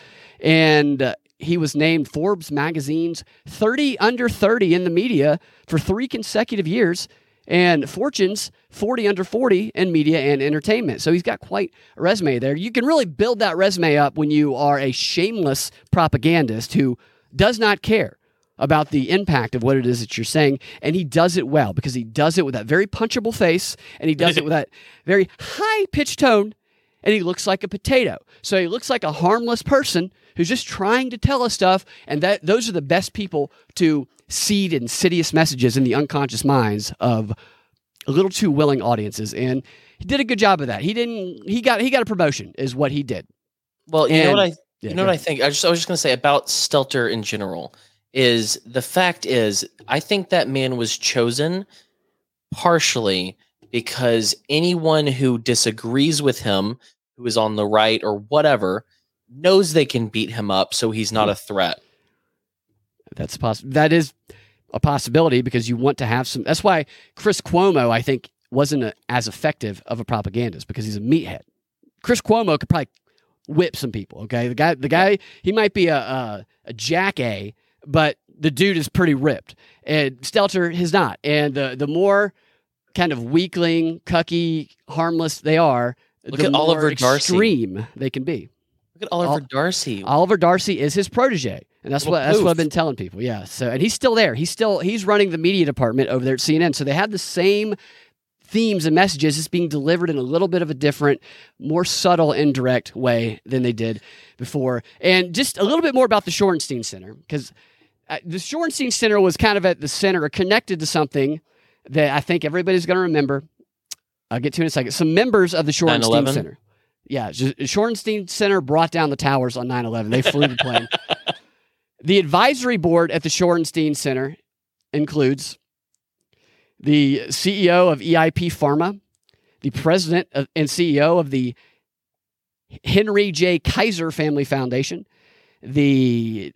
and uh, he was named Forbes magazine's 30 under 30 in the media for three consecutive years and Fortune's 40 under 40 in media and entertainment. So he's got quite a resume there. You can really build that resume up when you are a shameless propagandist who does not care about the impact of what it is that you're saying. And he does it well because he does it with that very punchable face and he does it with [LAUGHS] that very high pitched tone. And he looks like a potato. So he looks like a harmless person who's just trying to tell us stuff. And that those are the best people to seed insidious messages in the unconscious minds of a little too willing audiences. And he did a good job of that. He didn't. He got he got a promotion, is what he did. Well, you and, know what I yeah, you know what I think. I just I was just going to say about Stelter in general is the fact is I think that man was chosen partially because anyone who disagrees with him, who is on the right or whatever, knows they can beat him up, so he's not hmm. a threat. That's poss- that is a possibility because you want to have some. That's why Chris Cuomo, I think, wasn't a, as effective of a propagandist because he's a meathead. Chris Cuomo could probably whip some people. Okay, the guy, the guy, he might be a a, a jack a, but the dude is pretty ripped, and Stelter is not. And the the more kind of weakling, cucky, harmless they are, Look the at Oliver more Darcy. extreme they can be. Look at Oliver Ol- Darcy. Oliver Darcy is his protege, and that's Little what that's what I've been telling people. Yeah, so and he's still there. He's still he's running the media department over there at CNN. So they have the same themes and messages. It's being delivered in a little bit of a different, more subtle, indirect way than they did before. And just a little bit more about the Shorenstein Center because uh, the Shorenstein Center was kind of at the center or connected to something that I think everybody's going to remember. I'll get to in a second. Some members of the Shorenstein 9/11? Center. Yeah, Sh- Shorenstein Center brought down the towers on 9 11. They flew the [LAUGHS] plane. the advisory board at the Shorenstein Center includes the CEO of EIP Pharma, the president of, and CEO of the Henry J. Kaiser Family Foundation, the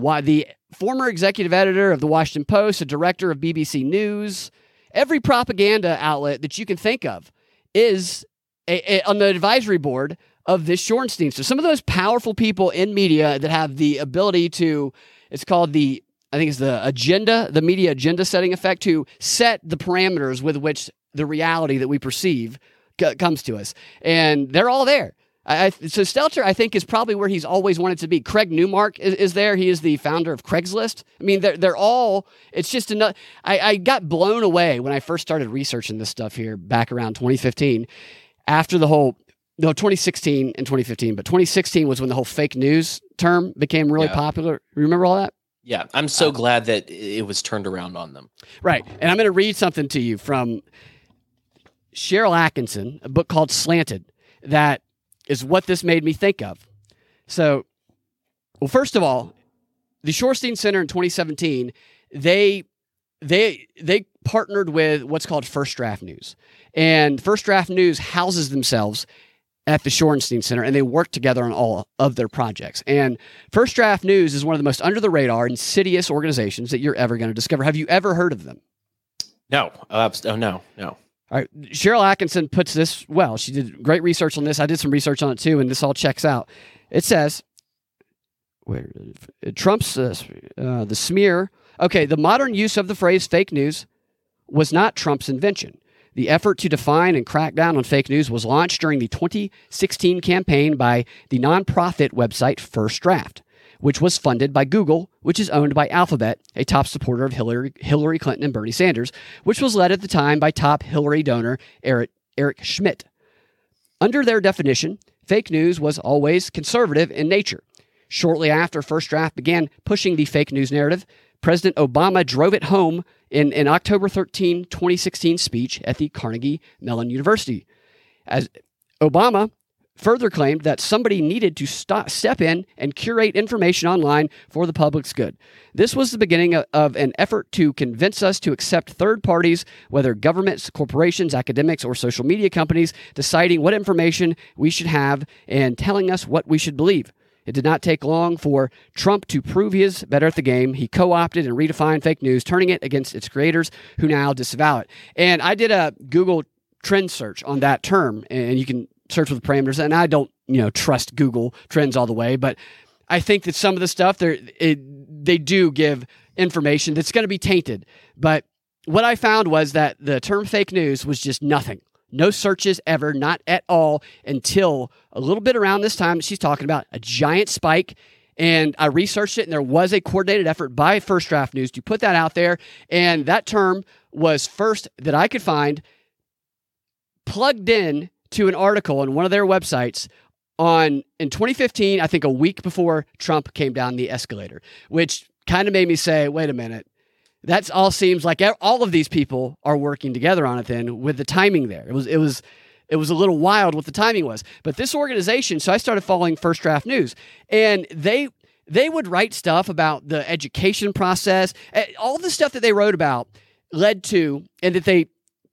why the former executive editor of the Washington Post, a director of BBC News, every propaganda outlet that you can think of is a, a- on the advisory board of this Shorenstein. So some of those powerful people in media that have the ability to, it's called the, I think it's the agenda, the media agenda setting effect to set the parameters with which the reality that we perceive c- comes to us. And they're all there. I, I, so Stelter, I think, is probably where he's always wanted to be. Craig Newmark is, is there. He is the founder of Craigslist. I mean, they're, they're all, it's just enough. I, I got blown away when I first started researching this stuff here back around 2015 after the whole, no, 2016 and 2015, but 2016 was when the whole fake news term became really Yeah. popular. Remember all that? yeah, I'm so uh, glad that it was turned around on them. Right. And I'm going to read something to you from Sharyl Atkinson, a book called Slanted, that is what this made me think of. So, well, first of all, the Shorenstein Center in 2017, they they they partnered with what's called First Draft News, and First Draft News houses themselves at the Shorenstein Center, and they work together on all of their projects. And First Draft News is one of the most under the radar, insidious organizations that you're ever going to discover. Have you ever heard of them? No, oh, oh no, no. All right. Sharyl Atkinson puts this well. She did great research on this. I did some research on it too, and this all checks out. It says, where Trump's uh, uh, the smear. Okay, the modern use of the phrase fake news was not Trump's invention. The effort to define and crack down on fake news was launched during the 2016 campaign by the nonprofit website First Draft, which was funded by Google, which is owned by Alphabet, a top supporter of Hillary, Hillary Clinton and Bernie Sanders, which was led at the time by top Hillary donor Eric, Eric Schmidt. Under their definition, fake news was always conservative in nature. Shortly after First Draft began pushing the fake news narrative, President Obama drove it home in an October 13, 2016 speech at the Carnegie Mellon University. As Obama further claimed that somebody needed to stop, step in and curate information online for the public's good. This was the beginning of, an effort to convince us to accept third parties, whether governments, corporations, academics, or social media companies, deciding what information we should have and telling us what we should believe. It did not take long for Trump to prove he is better at the game. He co opted and redefined fake news, turning it against its creators who now disavow it. And I did a Google trend search on that term, and you can search with parameters. And I don't, you know, trust Google trends all the way, but I think that some of the stuff they they do give information that's going to be tainted. But what I found was that the term fake news was just nothing. No searches ever, not at all, until a little bit around this time. She's talking about a giant spike. And I researched it, and there was a coordinated effort by First Draft News to put that out there. And that term was first that I could find plugged in to an article on one of their websites on in 2015 i think a week before trump came down the escalator which kind of made me say wait a minute. That's all seems like all of these people are working together on it then with the timing there. It was it was it was a little wild what the timing was. But this organization so i started following first draft news and they they would write stuff about the education process all the stuff that they wrote about led to and that they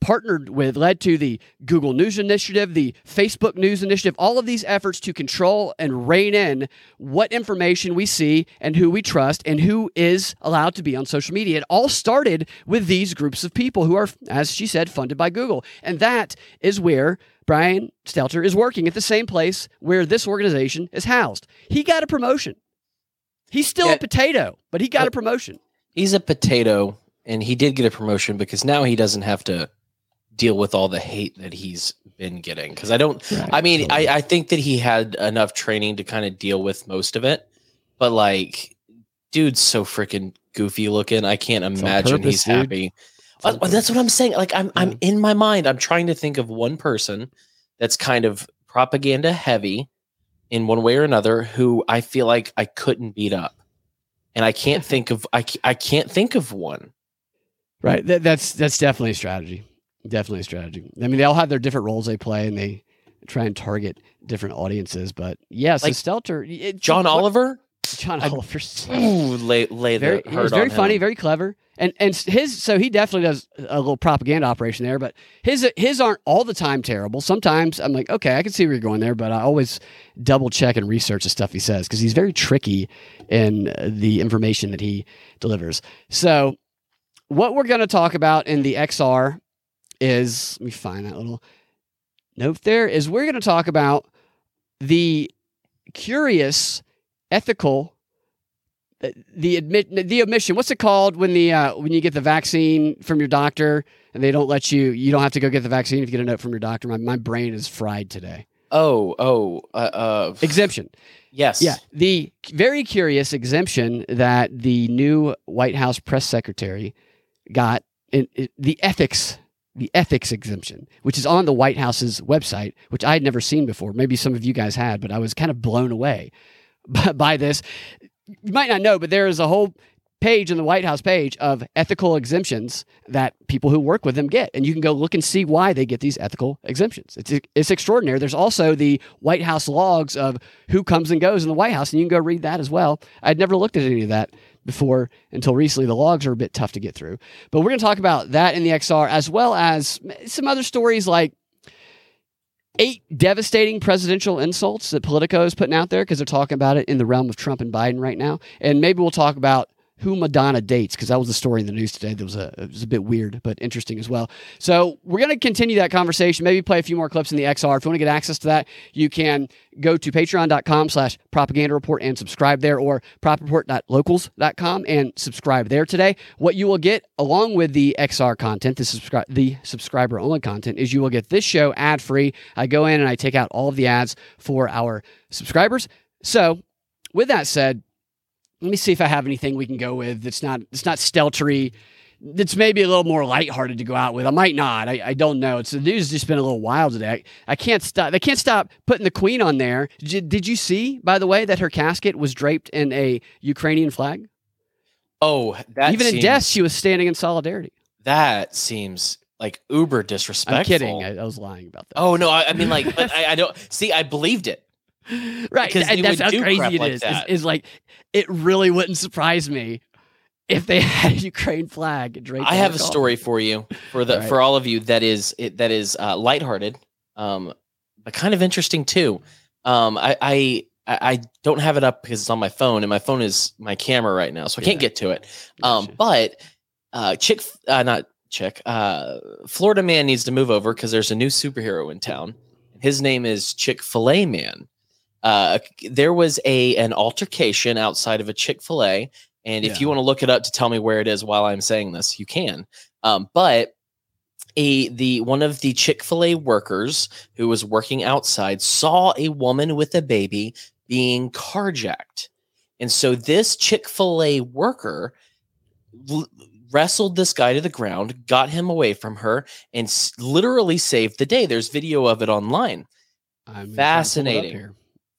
partnered with, led to the Google News Initiative, the Facebook News Initiative, all of these efforts to control and rein in what information we see and who we trust and who is allowed to be on social media. It all started with these groups of people who are, as she said, funded by Google. And that is where Brian Stelter is working at the same place where this organization is housed. He got a promotion. He's still Yeah. a potato, but he got a promotion. He's a potato, and he did get a promotion because now he doesn't have to deal with all the hate that he's been getting. Because I don't. I mean, I, I think that he had enough training to kind of deal with most of it, but like, dude's so freaking goofy looking. I can't imagine purpose, he's dude. happy. Uh, that's what I'm saying. Like, I'm Yeah. I'm in my mind. I'm trying to think of one person that's kind of propaganda heavy in one way or another who I feel like I couldn't beat up, and I can't [LAUGHS] think of I I can't think of one. Right. That, that's that's definitely a strategy. Definitely a strategy. I mean, they all have their different roles they play, and they try and target different audiences. But yes, Like, Stelter, it, John what- Oliver, John I- Oliver, ooh, lay lay very, the he hurt very on him. funny, very clever, and and his so he definitely does a little propaganda operation there. But his his aren't all the time terrible. Sometimes I'm like, okay, I can see where you're going there, but I always double check and research the stuff he says because he's very tricky in uh, the information that he delivers. So what we're going to talk about in the XR is let me find that little note there is we're going to talk about the curious ethical uh, the admit the omission. What's it called when the uh, when you get the vaccine from your doctor and they don't let you you don't have to go get the vaccine if you get a note from your doctor. My, my brain is fried today. Oh, oh, uh, uh exemption. Yes, yeah, the very curious exemption that the new White House press secretary got in, in- the ethics the ethics exemption, which is on the White House's website, which I had never seen before. Maybe some of you guys had, but I was kind of blown away [LAUGHS] by, this. You might not know, but there is a whole page in the White House page of ethical exemptions that people who work with them get, and you can go look and see why they get these ethical exemptions. It's it's extraordinary. There's also the White House logs of who comes and goes in the White House, and you can go read that as well. I'd never looked at any of that before until recently. The logs are a bit tough to get through, but we're going to talk about that in the XR as well as some other stories like eight devastating presidential insults that Politico is putting out there because they're talking about it in the realm of Trump and Biden right now. And maybe we'll talk about who Madonna dates because that was a story in the news today that was a it was a bit weird but interesting as well. So we're going to continue that conversation. Maybe play a few more clips in the XR. If you want to get access to that, you can go to patreon.com slash propaganda report and subscribe there or propreport.locals.com and subscribe there today. What you will get along with the XR content, the subscribe the subscriber only content, is you will get this show ad free. I go in and I take out all of the ads for our subscribers. So with that said, let me see if I have anything we can go with that's not it's not steltery. That's maybe a little more lighthearted to go out with. I might not. I, I don't know. It's the news has just been a little wild today. I, I can't stop. They can't stop putting the queen on there. Did you, did you see, by the way, that her casket was draped in a Ukrainian flag? Oh, that Even in death, she was standing in solidarity. that seems like uber disrespectful. I'm kidding. I, I was lying about that. oh no, I, I mean like, but I, I don't see. I believed it. Right. because and that's how crazy it like is, is. Is like it really wouldn't surprise me if they [LAUGHS] had a Ukraine flag draped. I have a story for you for the All right. for all of you that is it, that is uh, lighthearted, um, but kind of interesting too. Um, I, I I don't have it up because it's on my phone, and my phone is my camera right now, so I can't get to it. Um, Gotcha. but uh, chick, uh, not chick, uh, Florida man needs to move over because there's a new superhero in town. His name is Chick Fil A Man. Uh, there was a an altercation outside of a Chick Fil A, and if you want to look it up to tell me where it is while I'm saying this, you can. Um, but a the one of the Chick Fil A workers who was working outside saw a woman with a baby being carjacked, and so this Chick Fil A worker l- wrestled this guy to the ground, got him away from her, and s- literally saved the day. There's video of it online. I'm gonna try and pull it up Fascinating.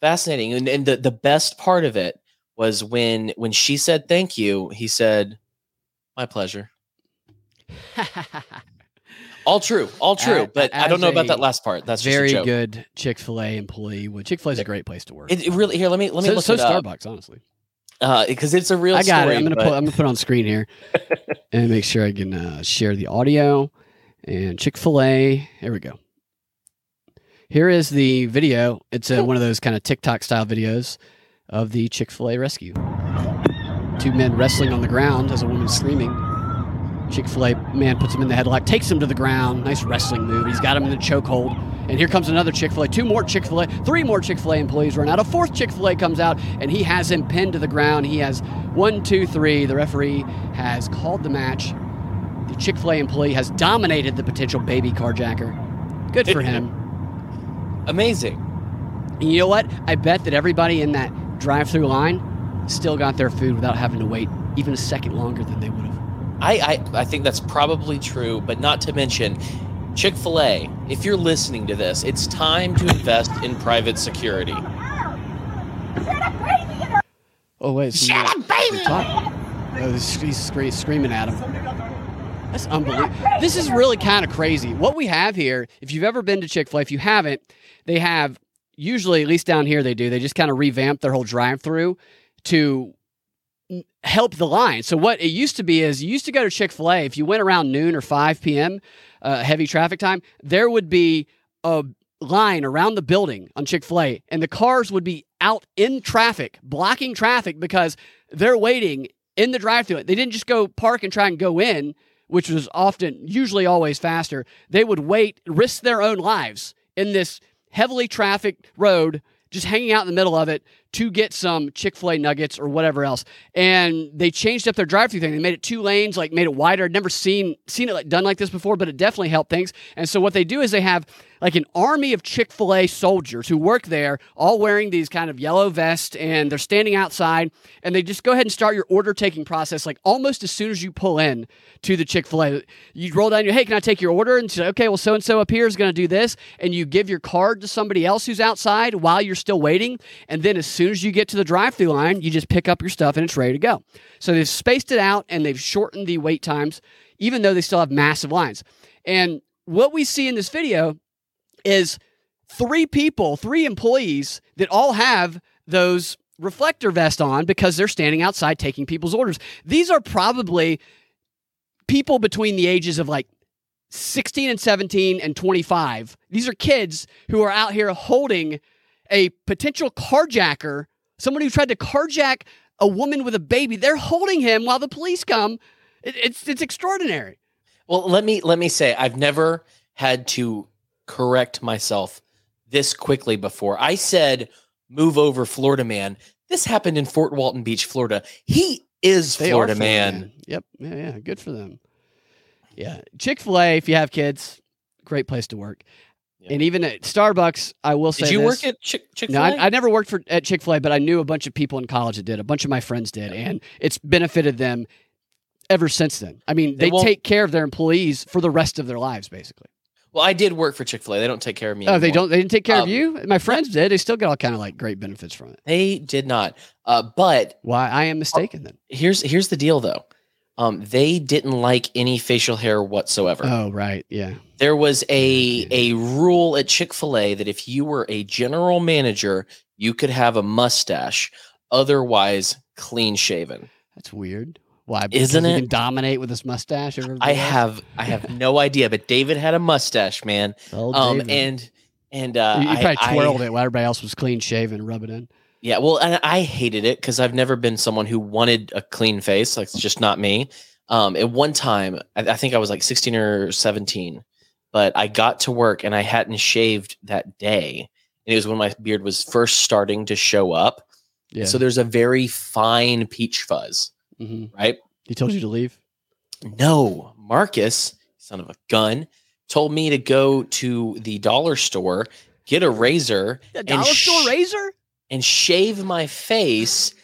Fascinating, and, and the the best part of it was when when she said thank you, he said, "My pleasure." [LAUGHS] All true, all true, A- but I don't know about that last part. That's Very just a joke. good Chick Fil A employee. Would Chick Fil A is a great place to work. It, it really here. Let me let me so look so it up Starbucks, honestly. because it's a real. I got story, it. I'm gonna but- put I'm gonna put it on screen here [LAUGHS] and make sure I can uh, share the audio And Chick fil A, here we go. Here is the video. It's uh, one of those kind of TikTok style videos of the Chick fil A rescue. Two men wrestling on the ground as a woman screaming. Chick fil A man puts him in the headlock, takes him to the ground. Nice wrestling move. He's got him in the chokehold. And here comes another Chick fil A. Two more Chick fil A. Three more Chick fil A employees run out. A fourth Chick fil A comes out and he has him pinned to the ground. He has one, two, three. The referee has called the match. The Chick fil A employee has dominated the potential baby carjacker. Good for him. Amazing. And you know what? I bet that everybody in that drive through line still got their food without having to wait even a second longer than they would have. I, I I think that's probably true, but not to mention Chick Fil A. If you're listening to this, it's time to invest in private security. Oh wait, shut up, baby! Oh, he's, he's scre- screaming at him. That's unbelievable. This is really kind of crazy. What we have here, if you've ever been to Chick Fil A, if you haven't, they have usually, at least down here, they do. They just kind of revamp their whole drive-through to help the line. So what it used to be is you used to go to Chick Fil A if you went around noon or five p.m. Uh, heavy traffic time, there would be a line around the building on Chick Fil A, and the cars would be out in traffic, blocking traffic because they're waiting in the drive-through. They didn't just go park and try and go in, which was often, usually, always faster. They would wait, risk their own lives in this heavily trafficked road, just hanging out in the middle of it to get some Chick fil A nuggets or whatever else. And they changed up their drive through thing. They made it two lanes, like made it wider. I'd never seen seen it like done like this before, but it definitely helped things. And so what they do is they have like an army of Chick fil A soldiers who work there, all wearing these kind of yellow vests, and they're standing outside and they just go ahead and start your order taking process like almost as soon as you pull in to the Chick fil A. You roll down your, hey, can I take your order? And say, okay, well, so and so up here is going to do this. And you give your card to somebody else who's outside while you're still waiting. And then as soon as you get to the drive through line, you just pick up your stuff and it's ready to go. So they've spaced it out and they've shortened the wait times, even though they still have massive lines. And what we see in this video is three people, three employees that all have those reflector vest on because they're standing outside taking people's orders. These are probably people between the ages of like 16 and 17 and 25. These are kids who are out here holding a potential carjacker, someone who tried to carjack a woman with a baby. They're holding him while the police come. It, it's it's extraordinary. Well, let me let me say I've never had to correct myself this quickly before. I said move over Florida man. This happened in Fort Walton Beach, Florida. He is They Florida Florida man. Yep. Yeah, yeah. Good for them. Yeah. Chick fil A, if you have kids, great place to work. Yeah. And even at Starbucks, I will say Did you this. work at Chick Chick No, Fil A? I, I never worked for at Chick Fil A, but I knew a bunch of people in college that did. A bunch of my friends did, and it's benefited them ever since then. I mean, They they, take care of their employees for the rest of their lives, basically. Well, I did work for Chick Fil A. They don't take care of me. Oh, they don't. They didn't take care Um, of you. My friends did. They still got all kind of like great benefits from it. They did not. Uh, but Why I am mistaken then? here's here's the deal though. Um, they didn't like any facial hair whatsoever. Oh, right. Yeah. There was a a rule at Chick Fil A that if you were a general manager, you could have a mustache, otherwise clean shaven. That's weird. Why? Isn't he it? can dominate with his mustache. I else? have I have [LAUGHS] no idea, but David had a mustache, man. Oh, Um, David. and and uh, you, you I- probably I- twirled it while everybody else was clean shaven rub it in. Yeah, well, and I hated it because I've never been someone who wanted a clean face. Like it's just not me. Um, at one time, I, I think I was like 16 or 17, but I got to work and I hadn't shaved that day. And it was when my beard was first starting to show up. Yeah. So there's a very fine peach fuzz, hmm right? He told you to leave. No, Marcus, son of a gun, told me to go to the dollar store, get a razor, A And dollar store sh- razor? and shave my face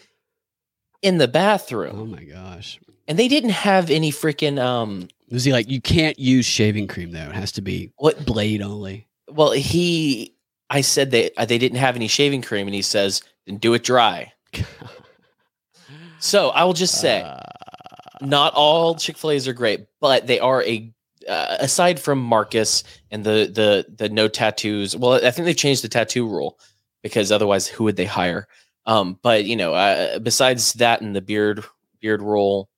in the bathroom. Oh my gosh. and they didn't have any freaking um Was he like, you can't use shaving cream though? It has to be what blade only. well he i said they uh, they didn't have any shaving cream and he says then do it dry [LAUGHS] so i will just say Uh, not all chick-fil-a's are great but they are a uh, aside from marcus and the the the no tattoos well i think they've changed the tattoo rule because otherwise who would they hire um but you know uh, besides that and the beard beard rule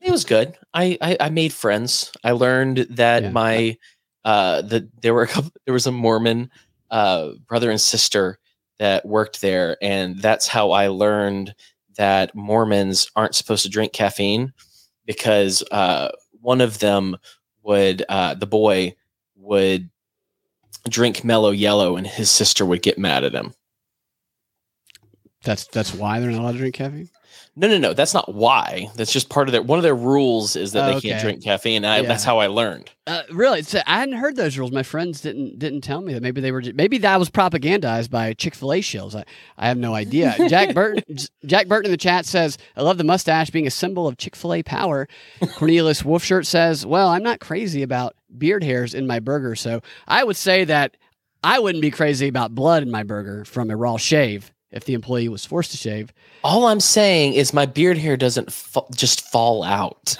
It was good. I I, I made friends. I learned that Yeah. my uh the there were a couple there was a Mormon uh brother and sister that worked there, and that's how I learned that Mormons aren't supposed to drink caffeine because uh one of them would uh the boy would drink Mello Yello and his sister would get mad at him. That's that's why they're not allowed to drink caffeine. No, no, no. That's not why. That's just part of their one of their rules is that Oh, they can't drink caffeine. And I, That's how I learned. Uh, really, so I hadn't heard those rules. My friends didn't didn't tell me that. Maybe they were. ju- Maybe that was propagandized by Chick Fil A shills. I, I have no idea. [LAUGHS] Jack Burton Jack Burton in the chat says, "I love the mustache being a symbol of Chick Fil A power." [LAUGHS] Cornelius Wolfshirt says, "Well, I'm not crazy about beard hairs in my burger, so I would say that I wouldn't be crazy about blood in my burger from a raw shave if the employee was forced to shave." All I'm saying is my beard hair doesn't fa- just fall out.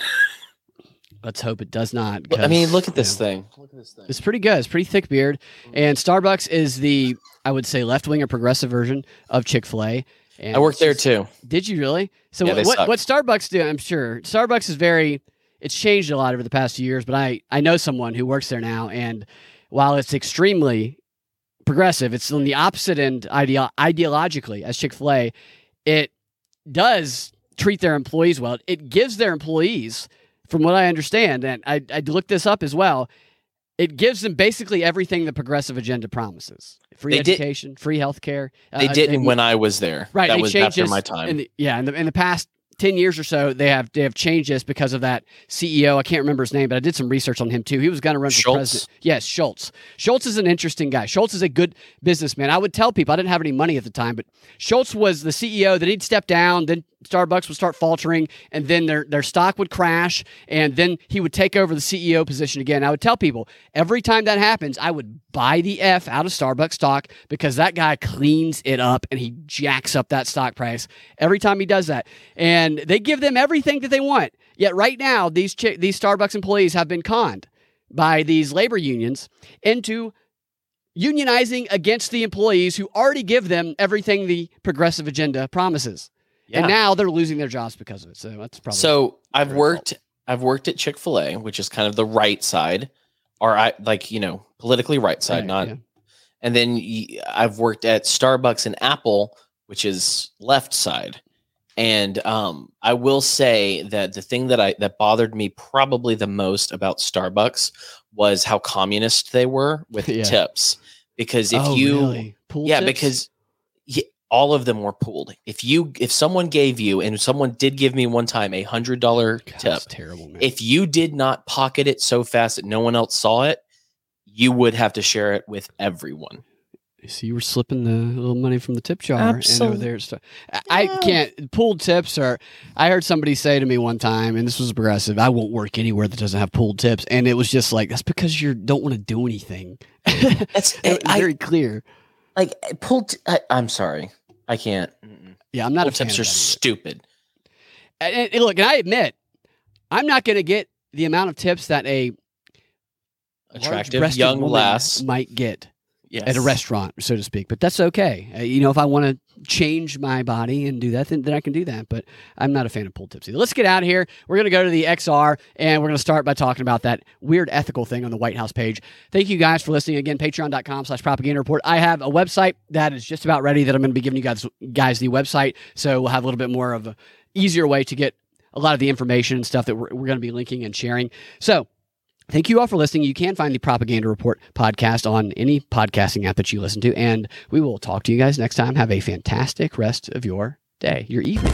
Let's hope it does not. I mean, look at this you know, thing. Look at this thing. It's pretty good. It's pretty thick beard. And Starbucks is the, I would say, left wing or progressive version of Chick fil A. I worked there too. Did you really? So Yeah, what what Starbucks do? I'm sure Starbucks is very. It's changed a lot over the past few years, but I I know someone who works there now, and while it's extremely progressive, it's on the opposite end ideo- ideologically as Chick Fil A. It does treat their employees well. It gives their employees, from what I understand, and I I looked this up as well. It gives them basically everything the progressive agenda promises: free They did- education, free health care. They uh, didn't when I was there. Right, That was after my time. The, yeah, in the, in the past ten years or so, they have they have changed this because of that CEO. I can't remember his name, but I did some research on him too. He was going to run for Schultz? president. Yes, Schultz. Schultz is an interesting guy. Schultz is a good businessman. I would tell people I didn't have any money at the time, but Schultz was the CEO. Then he'd step down. Then Starbucks would start faltering, and then their their stock would crash, and then he would take over the CEO position again. I would tell people every time that happens, I would buy the f out of Starbucks stock because that guy cleans it up and he jacks up that stock price every time he does that, and they give them everything that they want. Yet right now, these chi- these Starbucks employees have been conned by these labor unions into unionizing against the employees who already give them everything the progressive agenda promises. Yeah. And now they're losing their jobs because of it. So that's probably So I've worked. I've worked at Chick Fil A, which is kind of the right side, or I like you know politically right side, Right, not. yeah. And then I've worked at Starbucks and Apple, which is left side. And um, I will say that the thing that I that bothered me probably the most about Starbucks was how communist they were [LAUGHS] with Yeah. tips. Because if Oh, you really? Yeah tips? because y- all of them were pooled if you if someone gave you and someone did give me one time a hundred dollar tip terrible, man. if you did not pocket it so fast that no one else saw it you would have to share it with everyone So you were slipping the little money from the tip jar and over there. Stuff. I, I can't. Pooled tips are. I heard somebody say to me one time, and this was progressive. I won't work anywhere that doesn't have pooled tips, and it was just like that's because you don't want to do anything. [LAUGHS] that's It was I, very clear. like pulled I, i'm sorry i can't Yeah, I'm not Pool a tips are that stupid And, and look, and I admit, I'm not going to get the amount of tips that a attractive young lass might get yes. at a restaurant, so to speak. But that's okay. Uh, you know, if I want to change my body and do that, then, then I can do that. But I'm not a fan of pull tips either. Let's get out of here. We're going to go to the XR and we're going to start by talking about that weird ethical thing on the White House page. Thank you guys for listening again. Patreon.com slash propaganda report. I have a website that is just about ready that I'm going to be giving you guys, guys the website. So we'll have a little bit more of a easier way to get a lot of the information and stuff that we're, we're going to be linking and sharing. So Thank you all for listening. You can find the Propaganda Report podcast on any podcasting app that you listen to. And we will talk to you guys next time. Have a fantastic rest of your day, your evening.